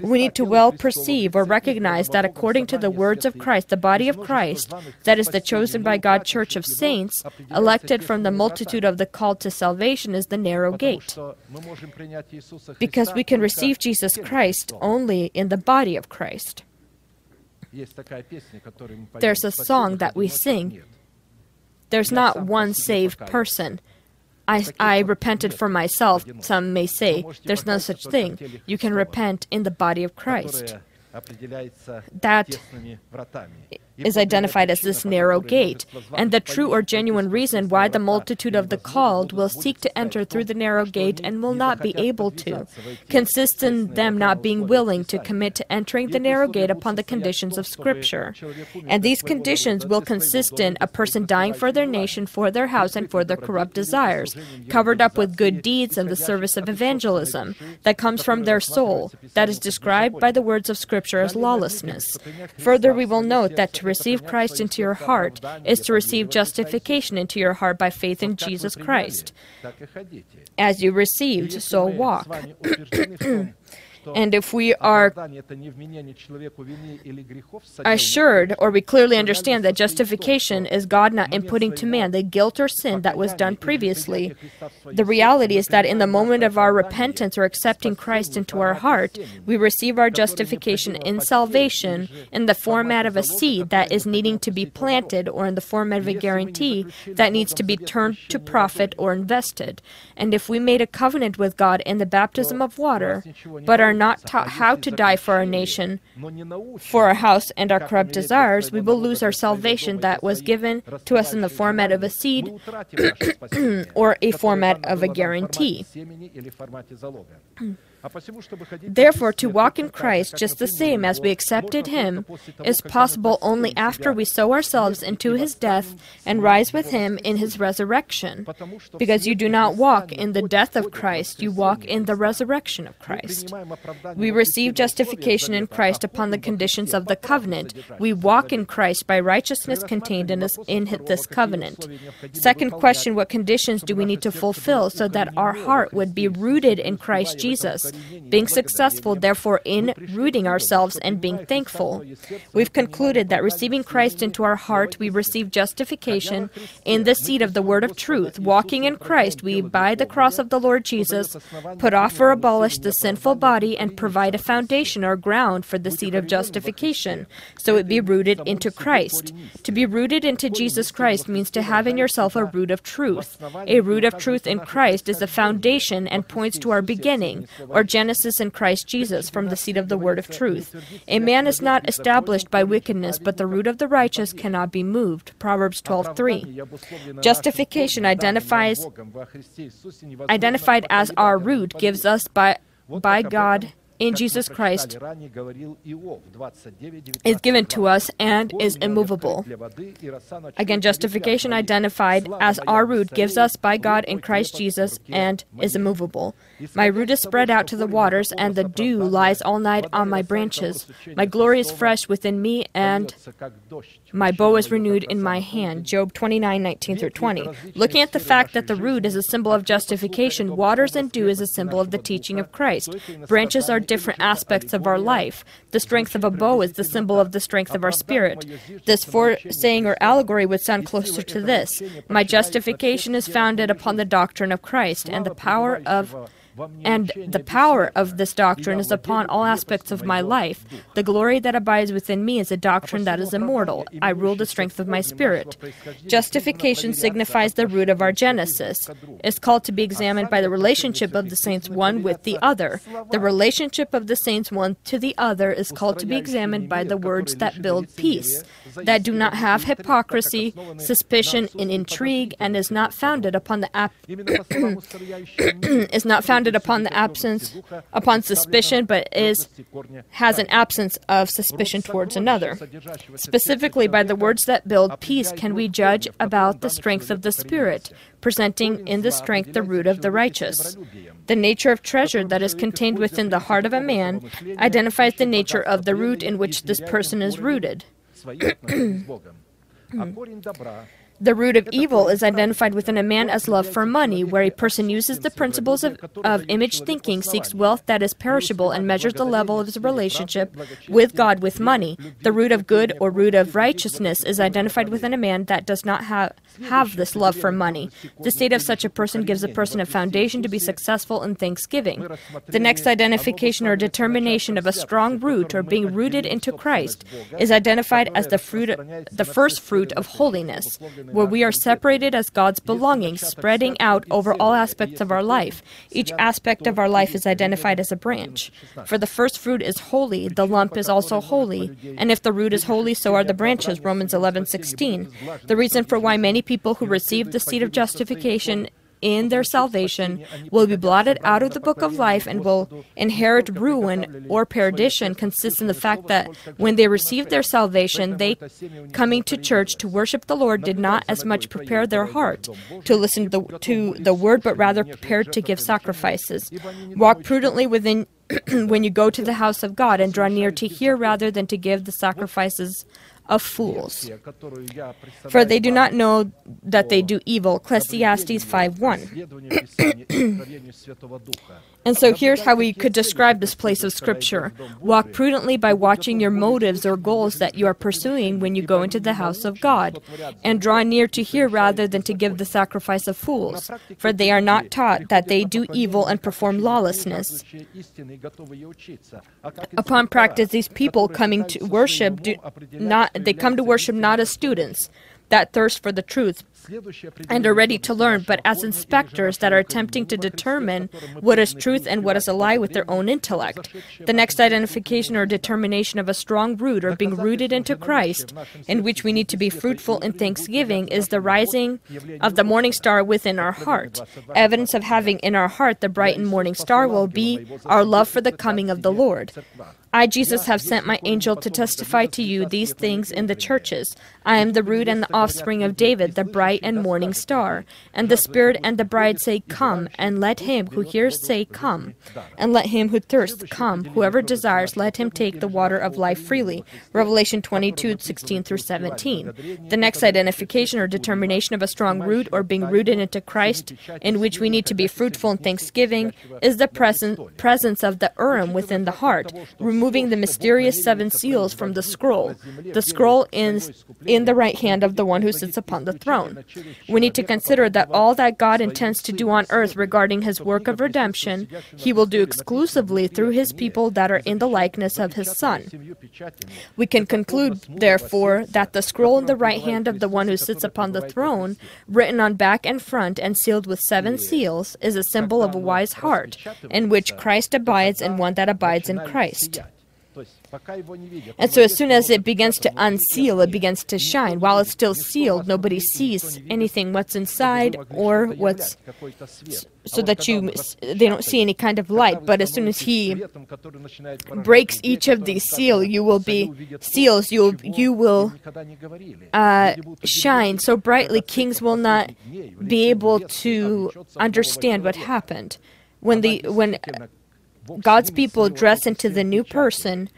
We need to well perceive or recognize that according to the words of Christ, the body of Christ, that is the chosen by God church of saints, elected from the multitude of the called to salvation, is the narrow gate. Because we can receive Jesus Christ only in the body of Christ. There's a song that we sing. There's not one saved person. I, I repented for myself. Some may say there's no such thing. You can repent in the body of Christ. That is identified as this narrow gate, and the true or genuine reason why the multitude of the called will seek to enter through the narrow gate and will not be able to consists in them not being willing to commit to entering the narrow gate upon the conditions of Scripture. And these conditions will consist in a person dying for their nation, for their house, and for their corrupt desires, covered up with good deeds and the service of evangelism that comes from their soul, that is described by the words of Scripture as lawlessness. Further, we will note that to receive Christ into your heart is to receive justification into your heart by faith in Jesus Christ. As you received, so walk. And if we are assured or we clearly understand that justification is God not imputing to man the guilt or sin that was done previously, the reality is that in the moment of our repentance or accepting Christ into our heart, we receive our justification in salvation in the format of a seed that is needing to be planted or in the format of a guarantee that needs to be turned to profit or invested. And if we made a covenant with God in the baptism of water, but are not taught how to die for our nation, for our house, and our corrupt desires, we will lose our salvation that was given to us in the format of a seed or a format of a guarantee. Therefore, to walk in Christ just the same as we accepted Him is possible only after we sow ourselves into His death and rise with Him in His resurrection. Because you do not walk in the death of Christ, you walk in the resurrection of Christ. We receive justification in Christ upon the conditions of the covenant. We walk in Christ by righteousness contained in this, in this covenant. Second question What conditions do we need to fulfill so that our heart would be rooted in Christ Jesus? Being successful, therefore, in rooting ourselves and being thankful. We've concluded that receiving Christ into our heart, we receive justification in the seed of the word of truth. Walking in Christ, we, by the cross of the Lord Jesus, put off or abolish the sinful body and provide a foundation or ground for the seed of justification, so it be rooted into Christ. To be rooted into Jesus Christ means to have in yourself a root of truth. A root of truth in Christ is a foundation and points to our beginning, or Genesis in Christ Jesus from the seed of the word of truth. A man is not established by wickedness, but the root of the righteous cannot be moved. Proverbs 12:3. Justification identifies identified as our root gives us by by God in Jesus Christ is given to us and is immovable. Again, justification identified as our root gives us by God in Christ Jesus and is immovable. My root is spread out to the waters, and the dew lies all night on my branches. My glory is fresh within me, and my bow is renewed in my hand. Job 29, 19 through 20. Looking at the fact that the root is a symbol of justification, waters and dew is a symbol of the teaching of Christ. Branches are different aspects of our life. The strength of a bow is the symbol of the strength of our spirit. This saying or allegory would sound closer to this My justification is founded upon the doctrine of Christ and the power of and the power of this doctrine is upon all aspects of my life. The glory that abides within me is a doctrine that is immortal. I rule the strength of my spirit. Justification signifies the root of our Genesis. It's called to be examined by the relationship of the saints one with the other. The relationship of the saints one to the other is called to be examined by the words that build peace, that do not have hypocrisy, suspicion, and intrigue, and is not founded upon the ap- is not founded founded upon the absence upon suspicion, but is has an absence of suspicion towards another. Specifically, by the words that build peace, can we judge about the strength of the Spirit, presenting in the strength the root of the righteous. The nature of treasure that is contained within the heart of a man identifies the nature of the root in which this person is rooted. The root of evil is identified within a man as love for money, where a person uses the principles of, of image thinking, seeks wealth that is perishable, and measures the level of his relationship with God with money. The root of good or root of righteousness is identified within a man that does not have, have this love for money. The state of such a person gives a person a foundation to be successful in thanksgiving. The next identification or determination of a strong root or being rooted into Christ is identified as the fruit, the first fruit of holiness where we are separated as God's belongings, spreading out over all aspects of our life. Each aspect of our life is identified as a branch. For the first fruit is holy, the lump is also holy, and if the root is holy, so are the branches. Romans 11:16. The reason for why many people who receive the seed of justification in their salvation will be blotted out of the book of life and will inherit ruin or perdition consists in the fact that when they received their salvation, they, coming to church to worship the Lord, did not as much prepare their heart to listen to the, to the word, but rather prepared to give sacrifices. Walk prudently within when you go to the house of God and draw near to hear rather than to give the sacrifices of fools. For they do not know that they do evil. Ecclesiastes 5.1 And so here's how we could describe this place of Scripture. Walk prudently by watching your motives or goals that you are pursuing when you go into the house of God, and draw near to hear rather than to give the sacrifice of fools, for they are not taught that they do evil and perform lawlessness. Upon practice, these people coming to worship do not they come to worship not as students that thirst for the truth, and are ready to learn, but as inspectors that are attempting to determine what is truth and what is a lie with their own intellect. The next identification or determination of a strong root or being rooted into Christ, in which we need to be fruitful in thanksgiving, is the rising of the morning star within our heart. Evidence of having in our heart the bright and morning star will be our love for the coming of the Lord. I, Jesus, have sent my angel to testify to you these things in the churches. I am the root and the offspring of David, the bright and morning star. And the Spirit and the bride say, Come, and let him who hears say, Come. And let him who thirsts come. Whoever desires, let him take the water of life freely. Revelation 22, 16 through 17. The next identification or determination of a strong root or being rooted into Christ, in which we need to be fruitful in thanksgiving, is the present, presence of the Urim within the heart, the mysterious seven seals from the scroll. The scroll is in the right hand of the one who sits upon the throne. We need to consider that all that God intends to do on earth regarding his work of redemption, he will do exclusively through his people that are in the likeness of his Son. We can conclude, therefore, that the scroll in the right hand of the one who sits upon the throne, written on back and front and sealed with seven seals, is a symbol of a wise heart, in which Christ abides and one that abides in Christ. And so, as soon as it begins to unseal, it begins to shine. While it's still sealed, nobody sees anything what's inside or what's so that you they don't see any kind of light. But as soon as he breaks each of these seal, you will be seals. You will, you will uh, shine so brightly. Kings will not be able to understand what happened when the when God's people dress into the new person,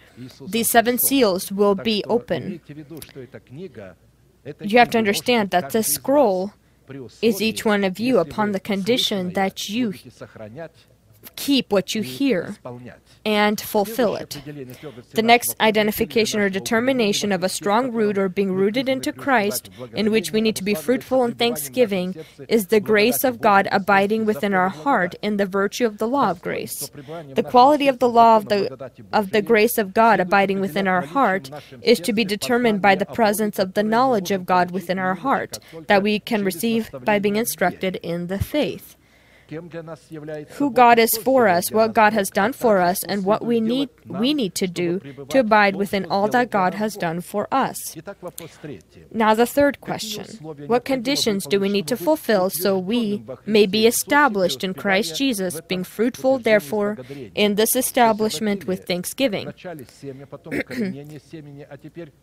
these seven seals will be open. You have to understand that the scroll is each one of you upon the condition that you keep what you hear and fulfill it. The next identification or determination of a strong root or being rooted into Christ, in which we need to be fruitful in thanksgiving, is the grace of God abiding within our heart in the virtue of the law of grace. The quality of the law of the, of the grace of God abiding within our heart is to be determined by the presence of the knowledge of God within our heart that we can receive by being instructed in the faith who God is for us, what God has done for us, and what we need we need to do to abide within all that God has done for us. Now the third question. What conditions do we need to fulfill so we may be established in Christ Jesus, being fruitful therefore in this establishment with thanksgiving?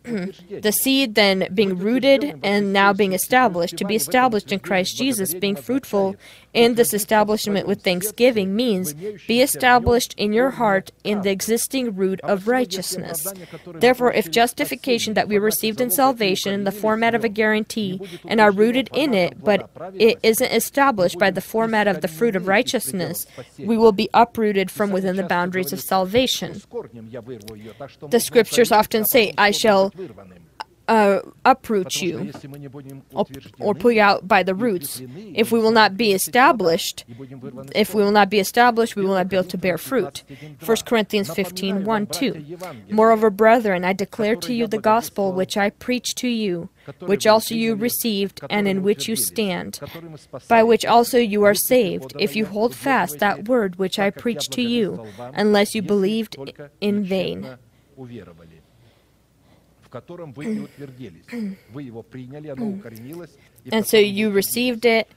the seed then being rooted and now being established, to be established in Christ Jesus, being fruitful in this establishment with thanksgiving means be established in your heart in the existing root of righteousness. Therefore, if justification that we received in salvation in the format of a guarantee and are rooted in it, but it isn't established by the format of the fruit of righteousness, we will be uprooted from within the boundaries of salvation. The scriptures often say, I shall uh, uproot you or, or pull you out by the roots. If we will not be established, if we will not be established, we will not be able to bear fruit. 1 Corinthians 15 1 2. Moreover, brethren, I declare to you the gospel which I preached to you, which also you received, and in which you stand, by which also you are saved, if you hold fast that word which I preached to you, unless you believed in vain в котором вы и утвердились. Вы его приняли, оно укоренилось. And so you received it,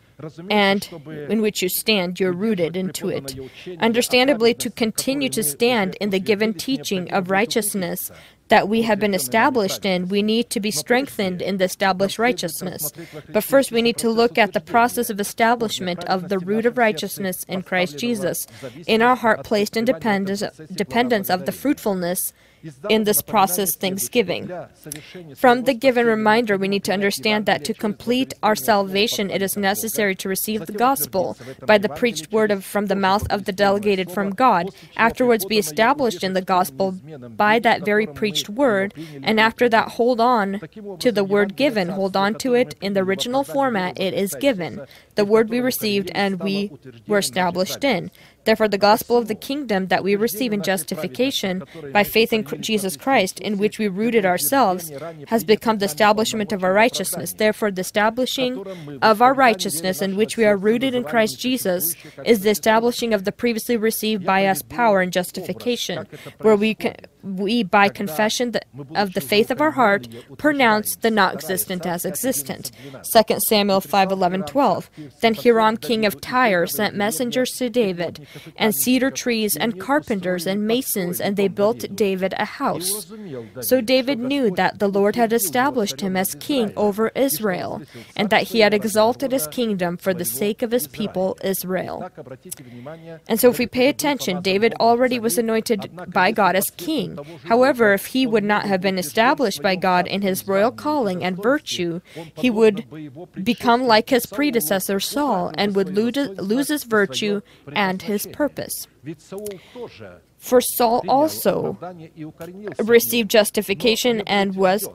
and in which you stand, you're rooted into it. Understandably, to continue to stand in the given teaching of righteousness that we have been established in, we need to be strengthened in the established righteousness. But first, we need to look at the process of establishment of the root of righteousness in Christ Jesus, in our heart placed in dependence, dependence of the fruitfulness in this process thanksgiving. From the given reminder, we need to understand that to complete our salvation, it is necessary to receive the gospel by the preached word of, from the mouth of the delegated from God, afterwards be established in the gospel by that very preached word, and after that hold on to the word given, hold on to it in the original format it is given, the word we received and we were established in. Therefore, the gospel of the kingdom that we receive in justification by faith in Jesus Christ, in which we rooted ourselves, has become the establishment of our righteousness. Therefore, the establishing of our righteousness, in which we are rooted in Christ Jesus, is the establishing of the previously received by us power and justification, where we can we, by confession of the faith of our heart, pronounce the not existent as existent. 2 Samuel 5 11 12. Then Hiram, king of Tyre, sent messengers to David, and cedar trees, and carpenters, and masons, and they built David a house. So David knew that the Lord had established him as king over Israel, and that he had exalted his kingdom for the sake of his people Israel. And so, if we pay attention, David already was anointed by God as king However, if he would not have been established by God in his royal calling and virtue, he would become like his predecessor Saul and would lose his virtue and his purpose. For Saul also received justification and was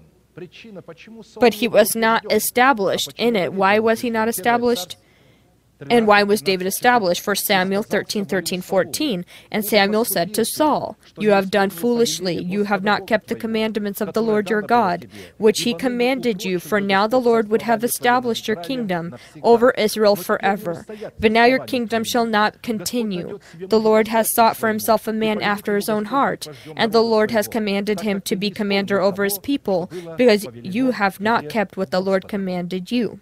but he was not established in it. Why was he not established? And why was David established? For Samuel 13, 13, 14. And Samuel said to Saul, You have done foolishly. You have not kept the commandments of the Lord your God, which he commanded you. For now the Lord would have established your kingdom over Israel forever. But now your kingdom shall not continue. The Lord has sought for himself a man after his own heart, and the Lord has commanded him to be commander over his people, because you have not kept what the Lord commanded you.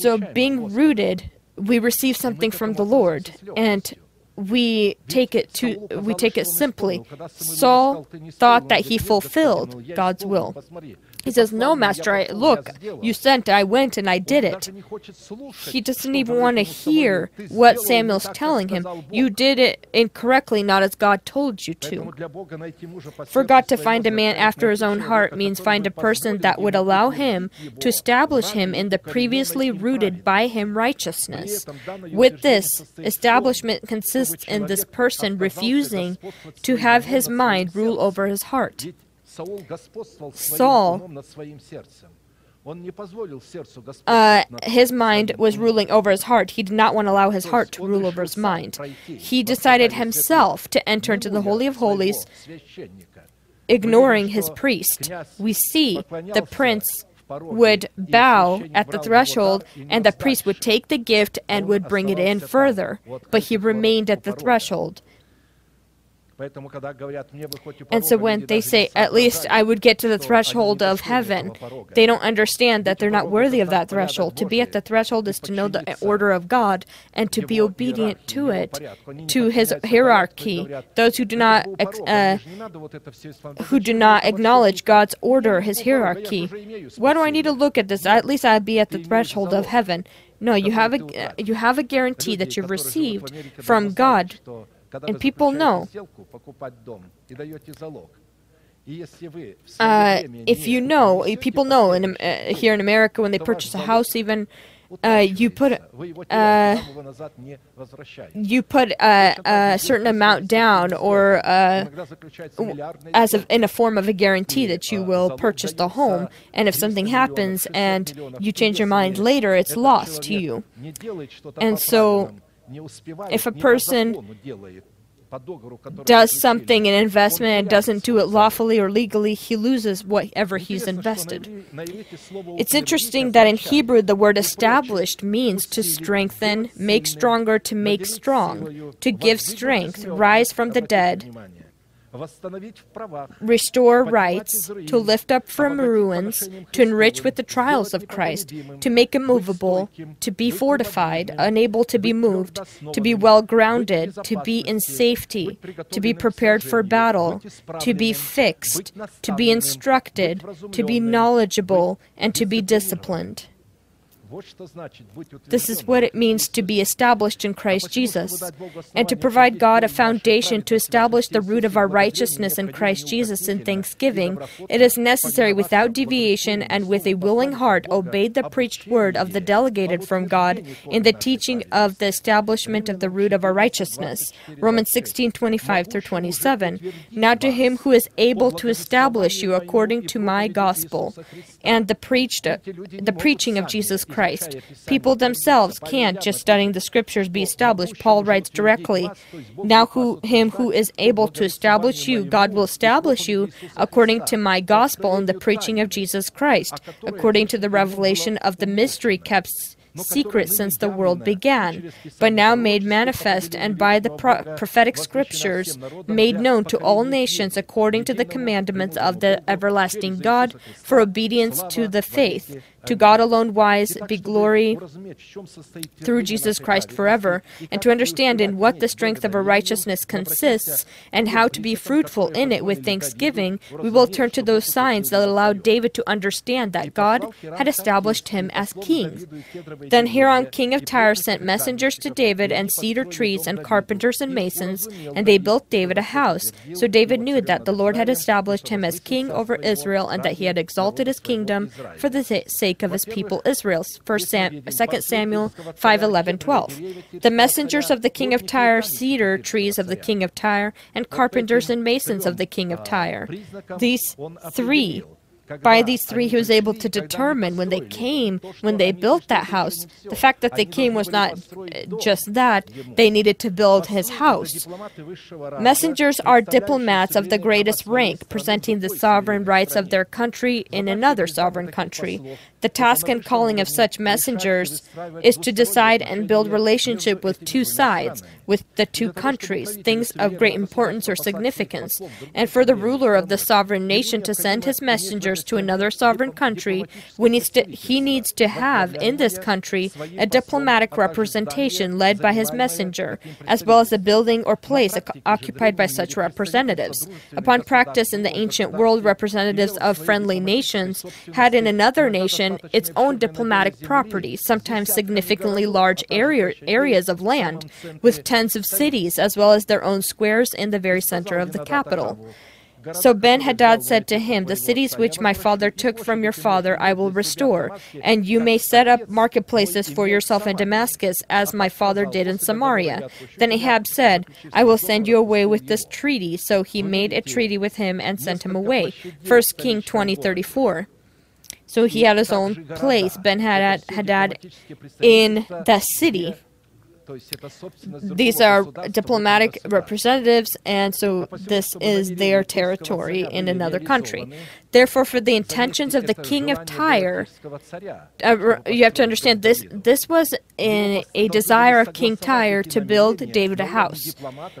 So, being rooted, we receive something from the Lord. And we take it to we take it simply. Saul thought that he fulfilled God's will. He says, "No, master, I, look, you sent, I went, and I did it." He doesn't even want to hear what Samuel's telling him. You did it incorrectly, not as God told you to. For God to find a man after his own heart means find a person that would allow him to establish him in the previously rooted by him righteousness. With this, establishment consists in this person refusing to have his mind rule over his heart. Saul, uh, his mind was ruling over his heart. He did not want to allow his heart to rule over his mind. He decided himself to enter into the Holy of Holies, ignoring his priest. We see the prince would bow at the threshold, and the priest would take the gift and would bring it in further, but he remained at the threshold. And so when they say, at least I would get to the threshold of heaven, they don't understand that they're not worthy of that threshold. To be at the threshold is to know the order of God and to be obedient to it, to His hierarchy. Those who do not uh, who do not acknowledge God's order, His hierarchy. Why do I need to look at this? At least I'd be at the threshold of heaven. No, you have a you have a guarantee that you've received from God and people know. Uh, if you know, people know in, uh, here in America when they purchase a house, even uh, you put uh, you put a, a, certain amount down, or uh, as a, in a form of a guarantee that you will purchase the home. And if something happens and you change your mind later, it's lost to you. And so if a person does something, an investment, and doesn't do it lawfully or legally, he loses whatever he's invested. It's interesting that in Hebrew the word established means to strengthen, make stronger, to make strong, to give strength, rise from the dead, restore rights, to lift up from ruins, to enrich with the trials of Christ, to make immovable, to be fortified, unable to be moved, to be well grounded, to be in safety, to be prepared for battle, to be fixed, to be instructed, to be knowledgeable, and to be disciplined. This is what it means to be established in Christ Jesus, and to provide God a foundation to establish the root of our righteousness in Christ Jesus in thanksgiving. It is necessary without deviation and with a willing heart obey the preached word of the delegated from God in the teaching of the establishment of the root of our righteousness. Romans 16 25 through 27. Now to him who is able to establish you according to my gospel and the preached the preaching of Jesus Christ. People themselves can't, just studying the scriptures, be established. Paul writes directly, Now who, him who is able to establish you, God will establish you according to my gospel and the preaching of Jesus Christ, according to the revelation of the mystery kept secret since the world began, but now made manifest and by the pro- prophetic scriptures made known to all nations according to the commandments of the everlasting God for obedience to the faith. To God alone wise be glory through Jesus Christ forever, and to understand in what the strength of our righteousness consists and how to be fruitful in it with thanksgiving, we will turn to those signs that allowed David to understand that God had established him as king. Then Hiram, king of Tyre, sent messengers to David and cedar trees and carpenters and masons, and they built David a house. So David knew that the Lord had established him as king over Israel and that he had exalted his kingdom for the sake sake of his people Israel. 1 Sam, 2 Samuel 5 11 12. The messengers of the king of Tyre, cedar trees of the king of Tyre, and carpenters and masons of the king of Tyre. These three by these three, he was able to determine when they came, when they built that house. The fact that they came was not uh, just that, they needed to build his house. Messengers are diplomats of the greatest rank, presenting the sovereign rights of their country in another sovereign country. The task and calling of such messengers is to decide and build relationship with two sides, with the two countries, things of great importance or significance, and for the ruler of the sovereign nation to send his messengers messengers to another sovereign country, needs to, he needs to have in this country a diplomatic representation led by his messenger, as well as a building or place oc- occupied by such representatives. Upon practice in the ancient world, representatives of friendly nations had in another nation its own diplomatic property, sometimes significantly large area, areas of land, with tens of cities, as well as their own squares in the very center of the capital. So Ben Hadad said to him, The cities which my father took from your father I will restore, and you may set up marketplaces for yourself in Damascus, as my father did in Samaria. Then Ahab said, I will send you away with this treaty. So he made a treaty with him and sent him away. 1 King 20 34. So he had his own place, Ben Hadad, Hadad, in the city. These are diplomatic representatives, and so this is their territory in another country. Therefore, for the intentions of the king of Tyre, uh, you have to understand this. This was in a desire of King Tyre to build David a house.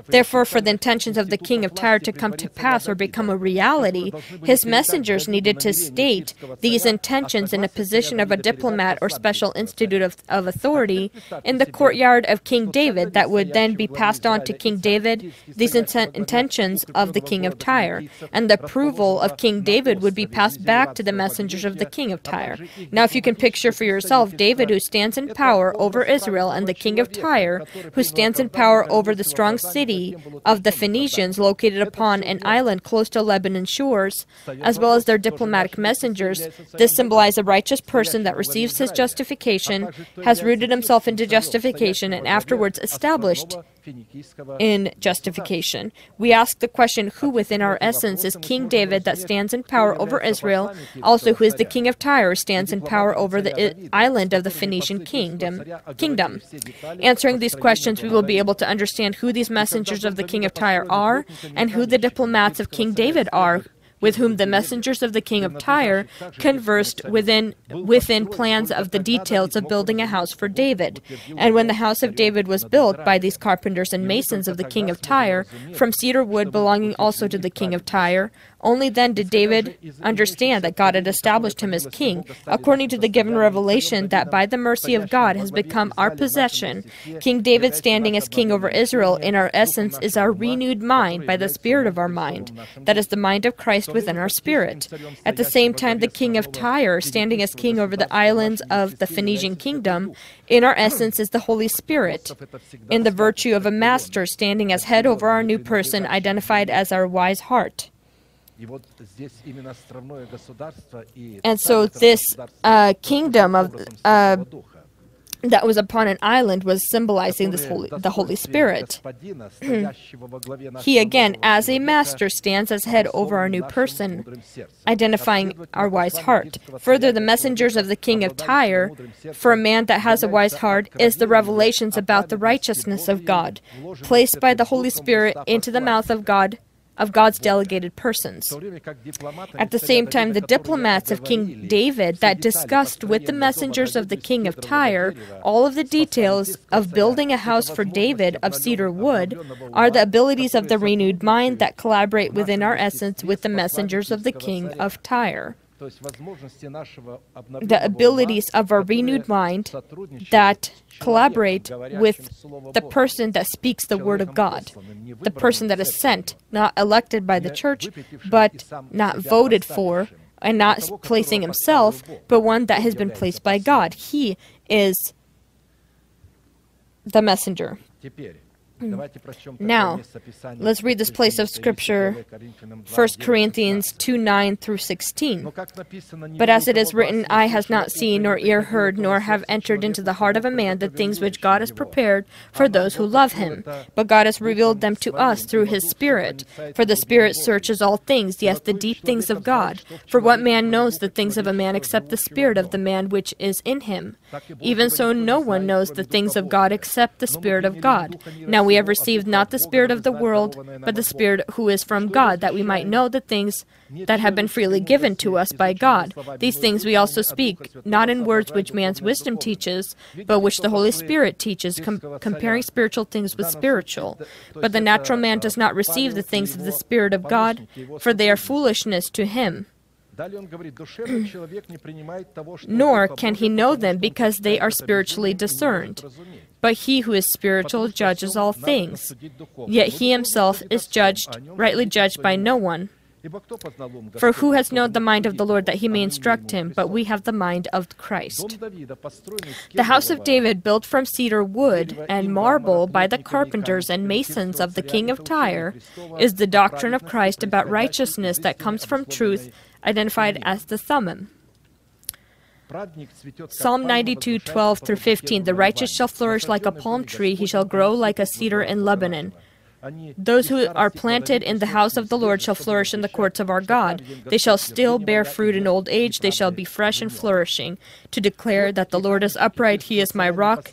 Therefore, for the intentions of the king of Tyre to come to pass or become a reality, his messengers needed to state these intentions in a position of a diplomat or special institute of, of authority in the courtyard of King David that would then be passed on to King David these inten- intentions of the king of Tyre, and the approval of King David would be passed back to the messengers of the king of Tyre. Now, if you can picture for yourself David, who stands in power over Israel, and the king of Tyre, who stands in power over the strong city of the Phoenicians located upon an island close to Lebanon's shores, as well as their diplomatic messengers, this symbolizes a righteous person that receives his justification, has rooted himself into justification, and afterwards established in justification. We ask the question who within our essence is King David that stands in power over Israel, also who is the king of Tyre stands in power over the I- island of the Phoenician kingdom. Kingdom. Answering these questions, we will be able to understand who these messengers of the king of Tyre are and who the diplomats of King David are with whom the messengers of the king of Tyre conversed within within plans of the details of building a house for David. And when the house of David was built by these carpenters and masons of the king of Tyre, from cedar wood belonging also to the king of Tyre, only then did David understand that God had established him as king, according to the given revelation that by the mercy of God has become our possession. King David standing as king over Israel in our essence is our renewed mind by the spirit of our mind, that is the mind of Christ within our spirit. At the same time, the king of Tyre standing as king over the islands of the Phoenician kingdom, in our essence is the Holy Spirit, in the virtue of a master standing as head over our new person, identified as our wise heart. And so this uh, kingdom of uh, that was upon an island was symbolizing this holy, the Holy Spirit. he again, as a master, stands as head over our new person, identifying our wise heart. Further, the messengers of the king of Tyre, for a man that has a wise heart, is the revelations about the righteousness of God, placed by the Holy Spirit into the mouth of God of God's delegated persons. At the same time, the diplomats of King David that discussed with the messengers of the king of Tyre all of the details of building a house for David of cedar wood are the abilities of the renewed mind that collaborate within our essence with the messengers of the king of Tyre. The abilities of our renewed mind that collaborate with the person that speaks the word of God, the person that is sent, not elected by the church, but not voted for, and not placing himself, but one that has been placed by God. He is the messenger. Mm. Now, let's read this place of Scripture, 1 Corinthians 2 9 through 16. But as it is written, Eye has not seen, nor ear heard, nor have entered into the heart of a man the things which God has prepared for those who love him. But God has revealed them to us through his Spirit. For the Spirit searches all things, yes, the deep things of God. For what man knows the things of a man except the Spirit of the man which is in him? Even so, no one knows the things of God except the Spirit of God. Now we have received not the Spirit of the world, but the Spirit who is from God, that we might know the things that have been freely given to us by God. These things we also speak, not in words which man's wisdom teaches, but which the Holy Spirit teaches, com- comparing spiritual things with spiritual. But the natural man does not receive the things of the Spirit of God, for they are foolishness to him. Nor can he know them because they are spiritually discerned. But he who is spiritual judges all things. Yet he himself is judged, rightly judged by no one. For who has known the mind of the Lord that he may instruct him? But we have the mind of Christ. The house of David, built from cedar wood and marble by the carpenters and masons of the king of Tyre, is the doctrine of Christ about righteousness that comes from truth, identified as the Thummim. Psalm 92, 12 through 15 The righteous shall flourish like a palm tree, he shall grow like a cedar in Lebanon. Those who are planted in the house of the Lord shall flourish in the courts of our God. They shall still bear fruit in old age. They shall be fresh and flourishing, to declare that the Lord is upright, He is my rock,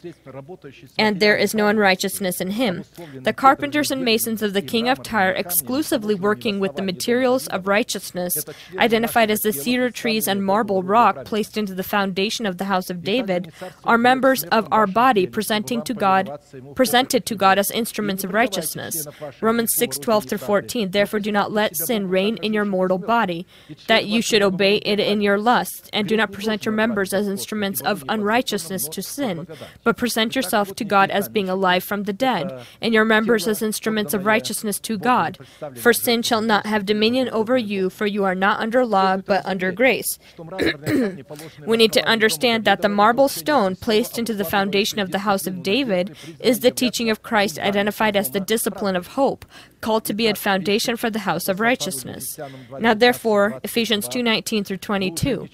and there is no unrighteousness in Him. The carpenters and masons of the king of Tyre, exclusively working with the materials of righteousness, identified as the cedar trees and marble rock placed into the foundation of the house of David, are members of our body, presenting to God, presented to God as instruments of righteousness. Romans 6 12 through 14. Therefore, do not let sin reign in your mortal body, that you should obey it in your lusts, and do not present your members as instruments of unrighteousness to sin, but present yourself to God as being alive from the dead, and your members as instruments of righteousness to God. For sin shall not have dominion over you, for you are not under law, but under grace. we need to understand that the marble stone placed into the foundation of the house of David is the teaching of Christ identified as the discipline of hope, called to be a foundation for the house of righteousness. Now therefore, Ephesians 2:19 through 22.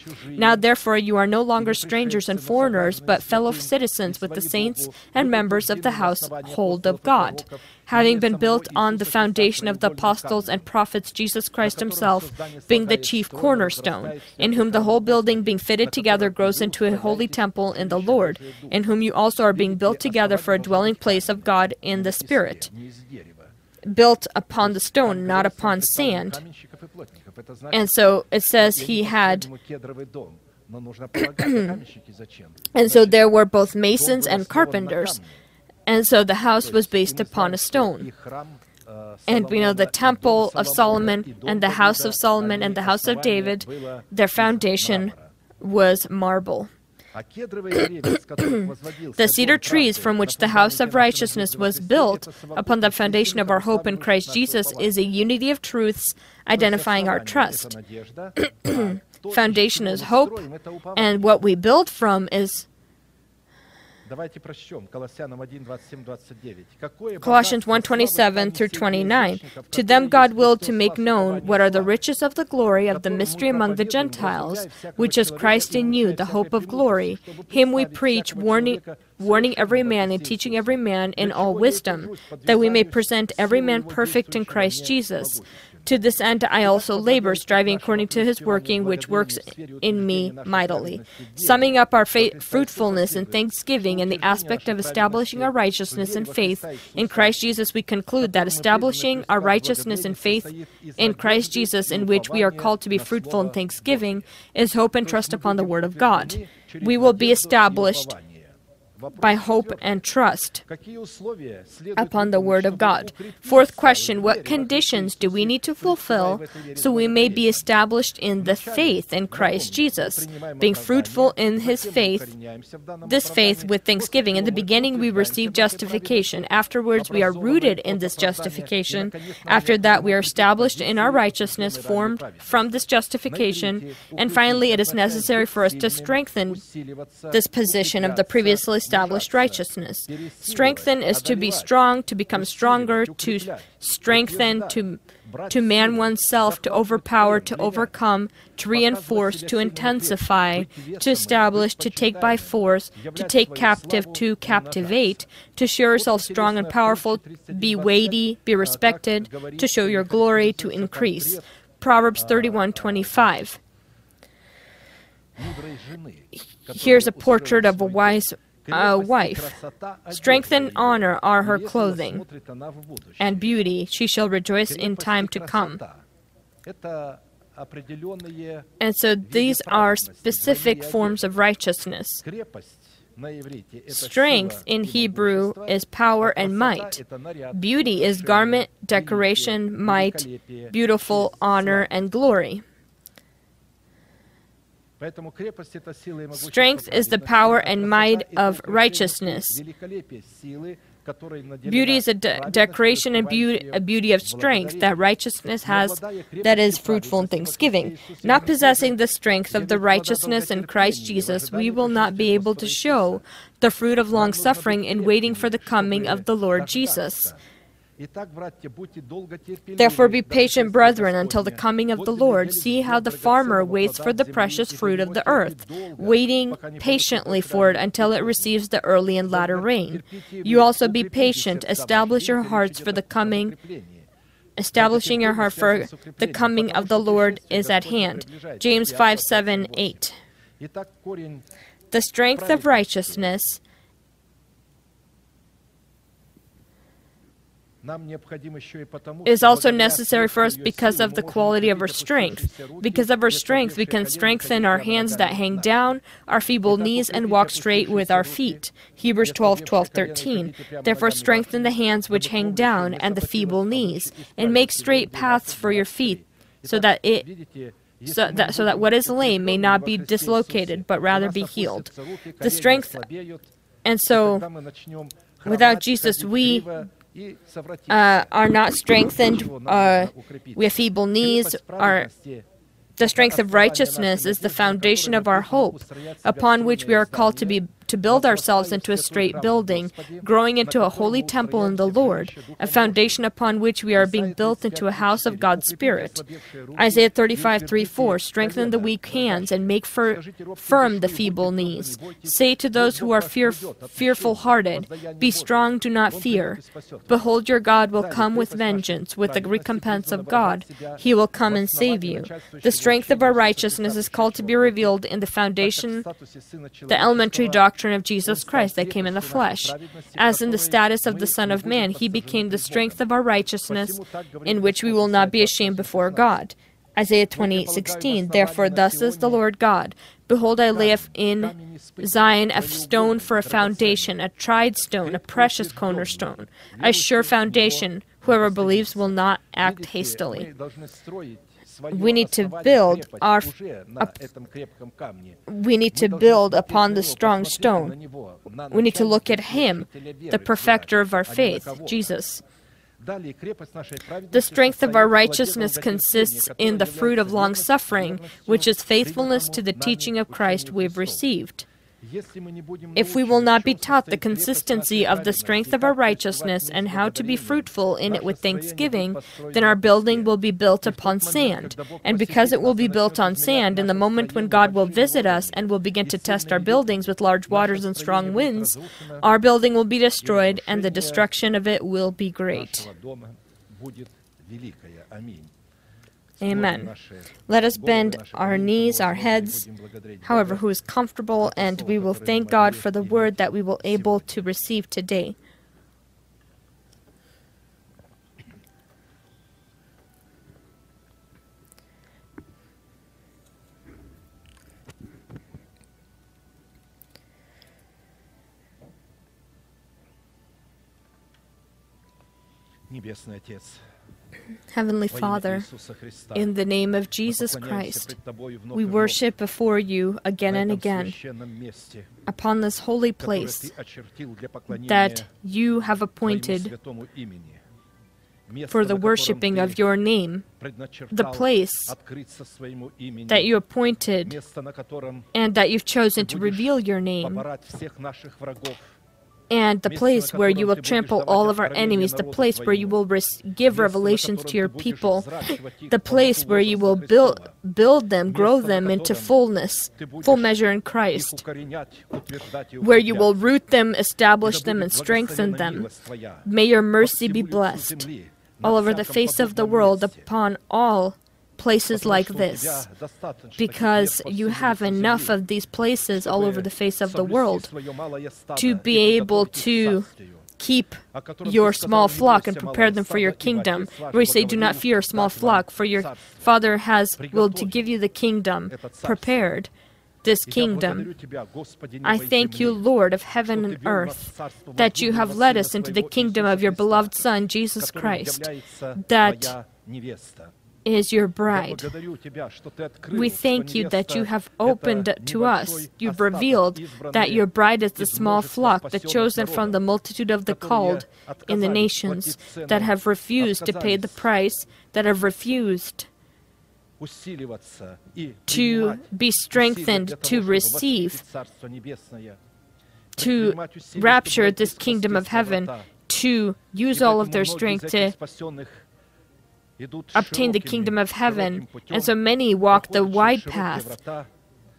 Now therefore you are no longer strangers and foreigners, but fellow citizens with the saints and members of the household of God, having been built on the foundation of the apostles and prophets Jesus Christ himself being the chief cornerstone, in whom the whole building being fitted together grows into a holy temple in the Lord, in whom you also are being built together for a dwelling place of God in the Spirit built upon the stone, not upon sand. And so it says he had. and so there were both masons and carpenters. And so the house was based upon a stone. And we know the Temple of Solomon and the House of Solomon and the House of David, their foundation was marble. The cedar trees from which the house of righteousness was built upon the foundation of our hope in Christ Jesus is a unity of truths identifying our trust. foundation is hope, and what we build from is Colossians 1:27 through 29. To them God willed to make known what are the riches of the glory of the mystery among the Gentiles, which is Christ in you, the hope of glory. Him we preach, warning warning every man and teaching every man in all wisdom, that we may present every man perfect in Christ Jesus. To this end I also labor, striving according to his working, which works in me mightily. Summing up our fa- fruitfulness and thanksgiving in the aspect of establishing our righteousness and faith in Christ Jesus, we conclude that establishing our righteousness and faith in Christ Jesus, in which we are called to be fruitful in thanksgiving, is hope and trust upon the Word of God. We will be established by hope and trust upon the Word of God. Fourth question What conditions do we need to fulfill so we may be established in the faith in Christ Jesus, being fruitful in His faith, this faith with thanksgiving? In the beginning, we receive justification. Afterwards, we are rooted in this justification. After that, we are established in our righteousness, formed from this justification. And finally, it is necessary for us to strengthen this position of the previously established righteousness. Strengthen is to be strong, to become stronger, to strengthen, to to man oneself, to overpower, to overcome, to reinforce, to intensify, to establish, to take by force, to take captive, to captivate, to show yourself strong and powerful, be weighty, be respected, to show your glory, to increase. Proverbs 31:25. Here's a portrait of a wise a wife. Strength and honor are her clothing, and beauty she shall rejoice in time to come. And so these are specific forms of righteousness. Strength in Hebrew is power and might. Beauty is garment, decoration, might, beautiful, honor, and glory. Strength is the power and might of righteousness. Beauty is a de- decoration and beauty, a beauty of strength that righteousness has that is fruitful in thanksgiving. Not possessing the strength of the righteousness in Christ Jesus, we will not be able to show the fruit of long suffering in waiting for the coming of the Lord Jesus. Therefore, be patient, brethren, until the coming of the Lord. See how the farmer waits for the precious fruit of the earth, waiting patiently for it until it receives the early and latter rain. You also be patient, establish your hearts for the coming. Establishing your heart for the coming of the Lord is at hand. James 5 7 8. The strength of righteousness is also necessary for us because of the quality of our strength. Because of our strength, we can strengthen our hands that hang down, our feeble knees, and walk straight with our feet. Hebrews 12 12 13. Therefore, strengthen the hands which hang down and the feeble knees, and make straight paths for your feet, so that it so that, so that what is lame may not be dislocated, but rather be healed. The strength, and so without Jesus, we uh, are not strengthened. Uh, we have feeble knees. Our, the strength of righteousness is the foundation of our hope, upon which we are called to be to build ourselves into a straight building, growing into a holy temple in the Lord, a foundation upon which we are being built into a house of God's Spirit. Isaiah 35 3 4 Strengthen the weak hands and make fir- firm the feeble knees. Say to those who are fear- fearful hearted, Be strong, do not fear. Behold, your God will come with vengeance, with the recompense of God. He will come and save you. The strength of our righteousness is called to be revealed in the foundation, the elementary doctrine of Jesus Christ that came in the flesh. As in the status of the Son of Man, he became the strength of our righteousness, in which we will not be ashamed before God. Isaiah 28:16 Therefore thus says the Lord God Behold I lay in Zion a stone for a foundation a tried stone a precious cornerstone a sure foundation. Whoever believes will not act hastily we need to build our we need to build upon the strong stone. We need to look at him the perfecter of our faith jesus. The strength of our righteousness consists in the fruit of long suffering, which is faithfulness to the teaching of Christ we've received. If we will not be taught the consistency of the strength of our righteousness and how to be fruitful in it with thanksgiving, then our building will be built upon sand. And because it will be built on sand, in the moment when God will visit us and will begin to test our buildings with large waters and strong winds, our building will be destroyed and the destruction of it will be great. Amen. Let us bend our knees, our heads, however, who is comfortable, and we will thank God for the word that we will able to receive today. Небесный Отец, Heavenly Father, in the name of Jesus Christ, we worship before you again and again upon this holy place that you have appointed for the worshiping of your name, the place that you appointed and that you've chosen to reveal your name, and the place where you will trample all of our enemies, the place where you will res- give revelations to your people, the place where you will build, build them, grow them into fullness, full measure in Christ, where you will root them, establish them, and strengthen them. May your mercy be blessed all over the face of the world upon all places like this because you have enough of these places all over the face of the world to be able to keep your small flock and prepare them for your kingdom. Where you say, Do not fear, small flock, for your Father has willed to give you the kingdom prepared. This kingdom. I thank you, Lord of heaven and earth, that you have led us into the kingdom of your beloved Son, Jesus Christ, that is your bride. We thank you that you have opened to us. You've revealed that your bride is the small flock, the chosen from the multitude of the called in the nations, that have refused to pay the price, that have refused to be strengthened, to receive, to rapture this kingdom of heaven, to use all of their strength to obtain the kingdom of heaven. And so many walk the wide path.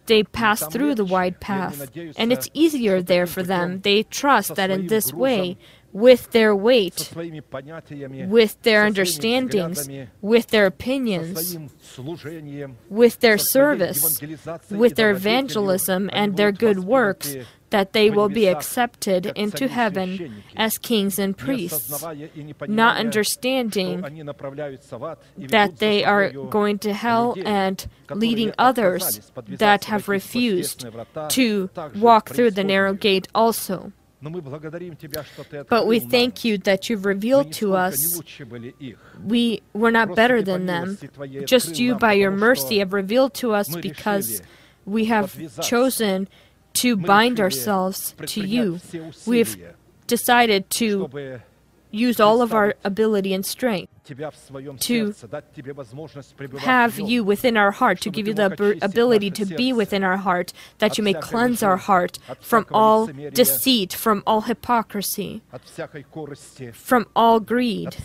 They pass through the wide path. And it's easier there for them. They trust that in this way, with their weight, with their understandings, with their opinions, with their service, with their evangelism and their good works, that they will be accepted into heaven as kings and priests, not understanding that they are going to hell and leading others that have refused to walk through the narrow gate also. But we thank you that you've revealed to us. we were not better than them. Just you, by your mercy, have revealed to us because we have chosen to bind ourselves to you. We've decided to use all of our ability and strength to have you within our heart, to give you the ability to be within our heart, that you may cleanse our heart from all deceit, from all hypocrisy, from all greed,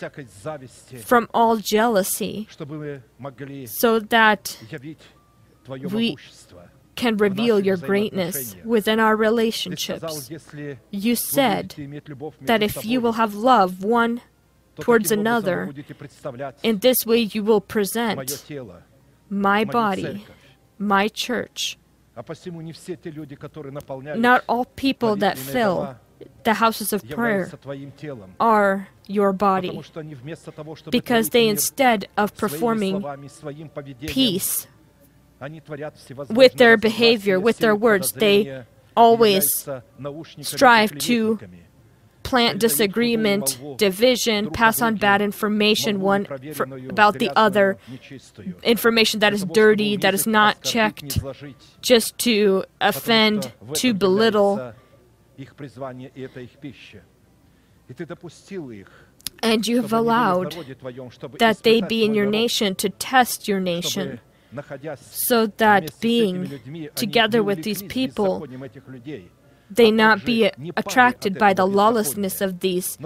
from all jealousy, so that we can reveal your greatness within our relationships. You said that if you will have love one towards another, in this way you will present my body, my church. Not all people that fill the houses of prayer are your body because they, instead of performing peace with their behavior, with their words, they always strive to plant disagreement, division, pass on bad information one for, about the other, information that is dirty, that is not checked, just to offend, to belittle. And you have allowed that they be in your nation to test your nation so that being together with these people, they not be attracted by the lawlessness of these,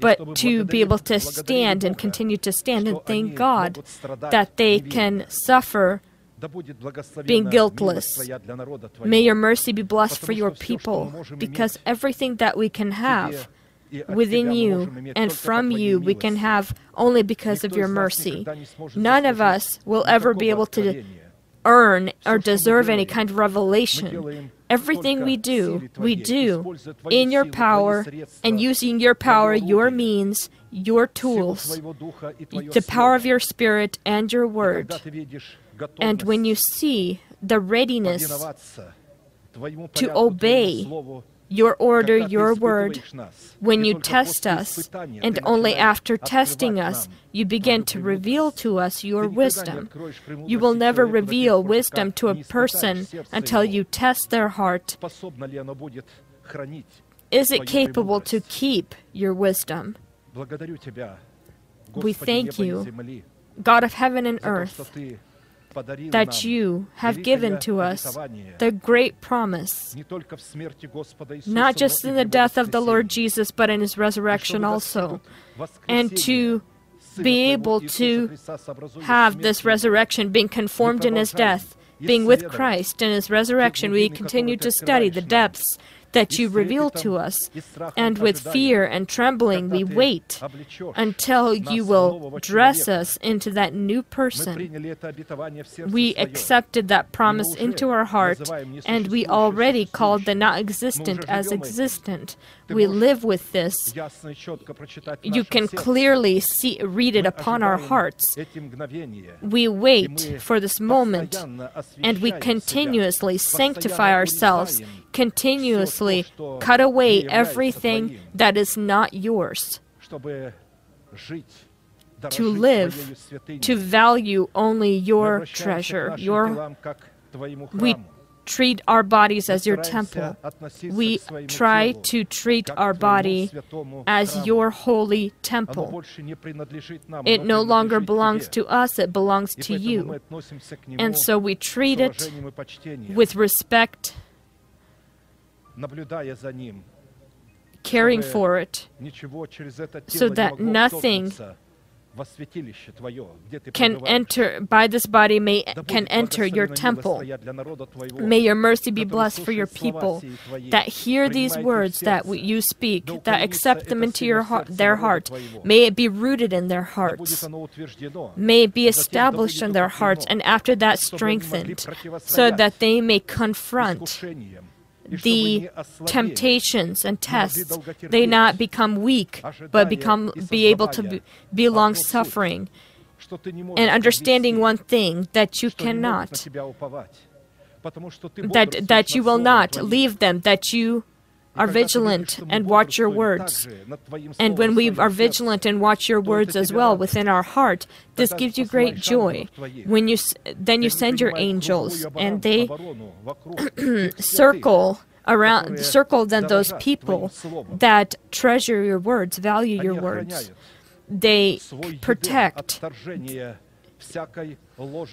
but to be able to stand and continue to stand and thank God that they can suffer being guiltless. May your mercy be blessed for your people, because everything that we can have within you and from you we can have only because of your mercy. None of us will ever be able to earn or deserve any kind of revelation. Everything we do, we do in your power and using your power, your means, your tools, the power of your spirit and your word. And when you see the readiness to obey your order, your word. When you test us, and only after testing us, you begin to reveal to us your wisdom. You will never reveal wisdom to a person until you test their heart. Is it capable to keep your wisdom? We thank you, God of heaven and earth, that you have given to us the great promise, not just in the death of the Lord Jesus, but in his resurrection also, and to be able to have this resurrection, being conformed in his death, being with Christ in his resurrection. We continue to study the depths that you reveal to us, and with fear and trembling we wait until you will dress us into that new person. We accepted that promise into our heart, and we already called the not existent as existent. We live with this. You can clearly see, read it upon our hearts. We wait for this moment, and we continuously sanctify ourselves, continuously cut away everything that is not yours. to live, to value only your treasure, your we treat our bodies as your temple. We try to treat our body as your holy temple. It no longer belongs to us, it belongs to you. And so we treat it with respect caring for it, so that nothing can enter by this body may can enter your temple. may your mercy be blessed for your people. that hear these words that you speak that accept them into your heart, their heart. may it be rooted in their hearts may it be established in their hearts and after that strengthened so that they may confront the temptations and tests, they not become weak, but become be able to be, be long suffering. and understanding one thing that you cannot. that that you will not leave them that you are vigilant and watch your words. And when we are vigilant and watch your words as well within our heart, this gives you great joy. When you then you send your angels and they circle around circle then those people that treasure your words, value your words. They protect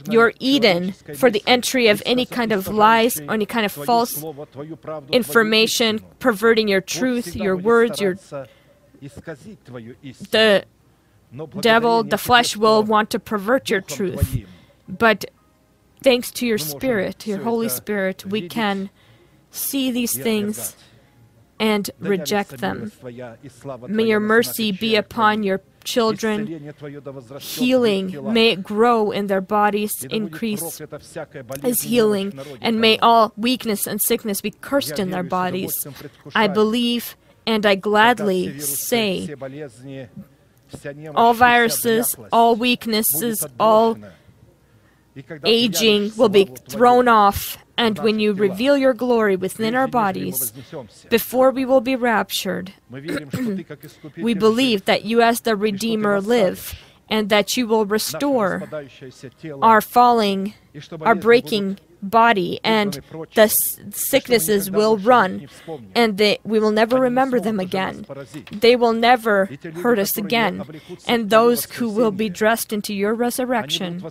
your Eden for the entry of any kind of lies, any kind of false information, perverting your truth, your words, your the devil, the flesh will want to pervert your truth. But thanks to your Spirit, your Holy Spirit, we can see these things and reject them. May your mercy be upon your children healing. May it grow in their bodies, increase as healing, and may all weakness and sickness be cursed in their bodies. I believe and I gladly say all viruses, all weaknesses, all aging will be thrown off and when you reveal your glory within our bodies, before we will be raptured, we believe that you, as the Redeemer, live and that you will restore our falling, our breaking body, and the sicknesses will run, and they, we will never remember them again. They will never hurt us again. And those who will be dressed into your resurrection,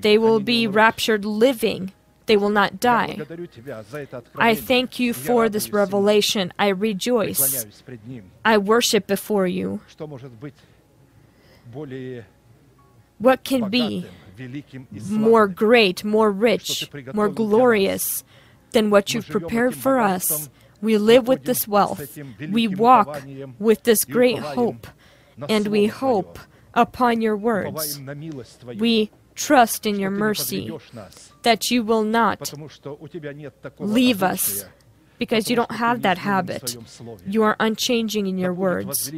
they will be raptured living they will not die. I thank you for this revelation. I rejoice. I worship before you. What can be more great, more rich, more glorious than what you've prepared for us? We live with this wealth. We walk with this great hope. And we hope upon your words. We trust in your mercy, that you will not leave us because you don't have that habit. You are unchanging in your words.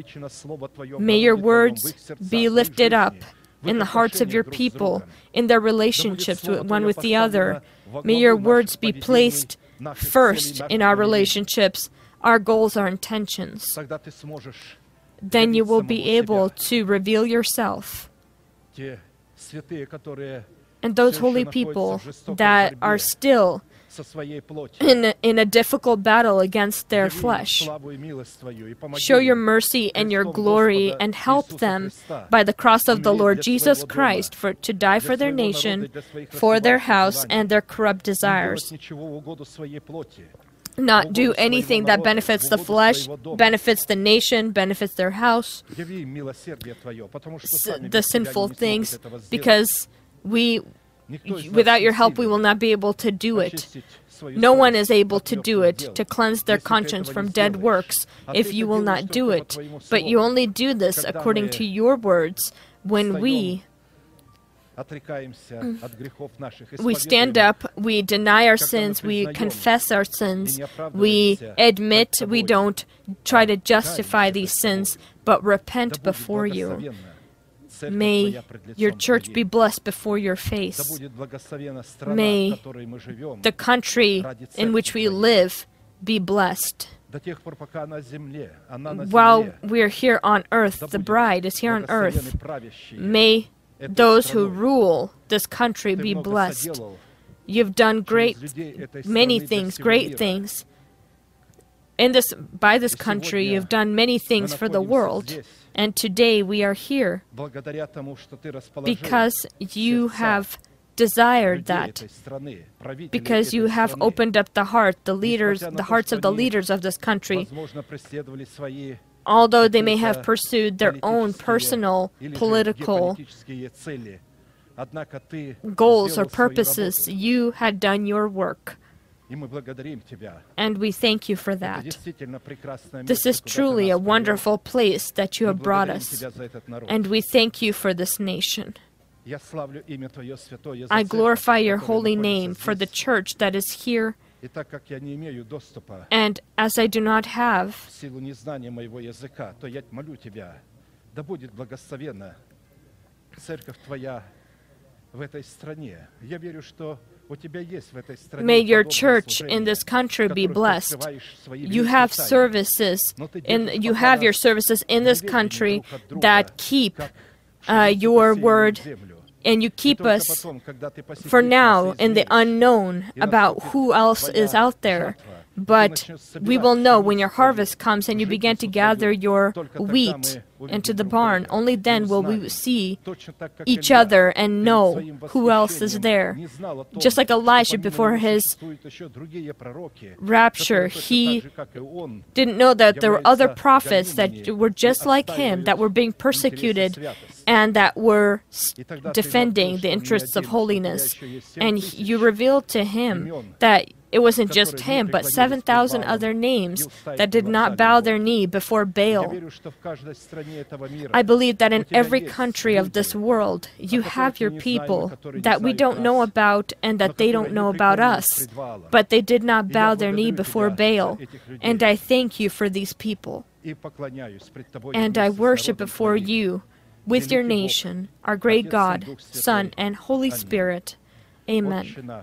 May your words be lifted up in the hearts of your people, in their relationships with one with the other. May your words be placed first in our relationships, our goals, our intentions. Then you will be able to reveal yourself and those holy people that are still in a, in a difficult battle against their flesh. Show your mercy and your glory and help them by the cross of the Lord Jesus Christ for, to die for their nation, for their house, and their corrupt desires not do anything that benefits the flesh, benefits the nation, benefits their house, the sinful things, because we, without your help, we will not be able to do it. No one is able to do it, to cleanse their conscience from dead works, if you will not do it. But you only do this according to your words when we, we stand up, we deny our sins, we confess our sins, we admit we don't try to justify these sins, but repent before you. May your church be blessed before your face. May the country in which we live be blessed. While we are here on earth, the bride is here on earth. May those who rule this country be blessed. You've done great, many things, great things. In this, by this country, you've done many things for the world. And today we are here because you have desired that. because you have opened up the heart the leaders the hearts of the leaders of this country although they may have pursued their own personal political goals or purposes, you had done your work. And we thank you for that. This is truly a wonderful place that you have brought us. And we thank you for this nation. I glorify your holy name for the church that is here and as I do not have May your church in this country be blessed. You have services, and you have your services in this country that keep uh, your word and you keep us for now in the unknown about who else is out there. But we will know when your harvest comes and you begin to gather your wheat into the barn. Only then will we see each other and know who else is there. Just like Elijah before his rapture, he didn't know that there were other prophets that were just like him, that were being persecuted and that were defending the interests of holiness. And you revealed to him that it wasn't just him, but 7,000 other names that did not bow their knee before Baal. I believe that in every country of this world, you have your people that we don't know about and that they don't know about us, but they did not bow their knee before Baal. And I thank you for these people. And I worship before you with your nation, our great God, Son, and Holy Spirit. Amen.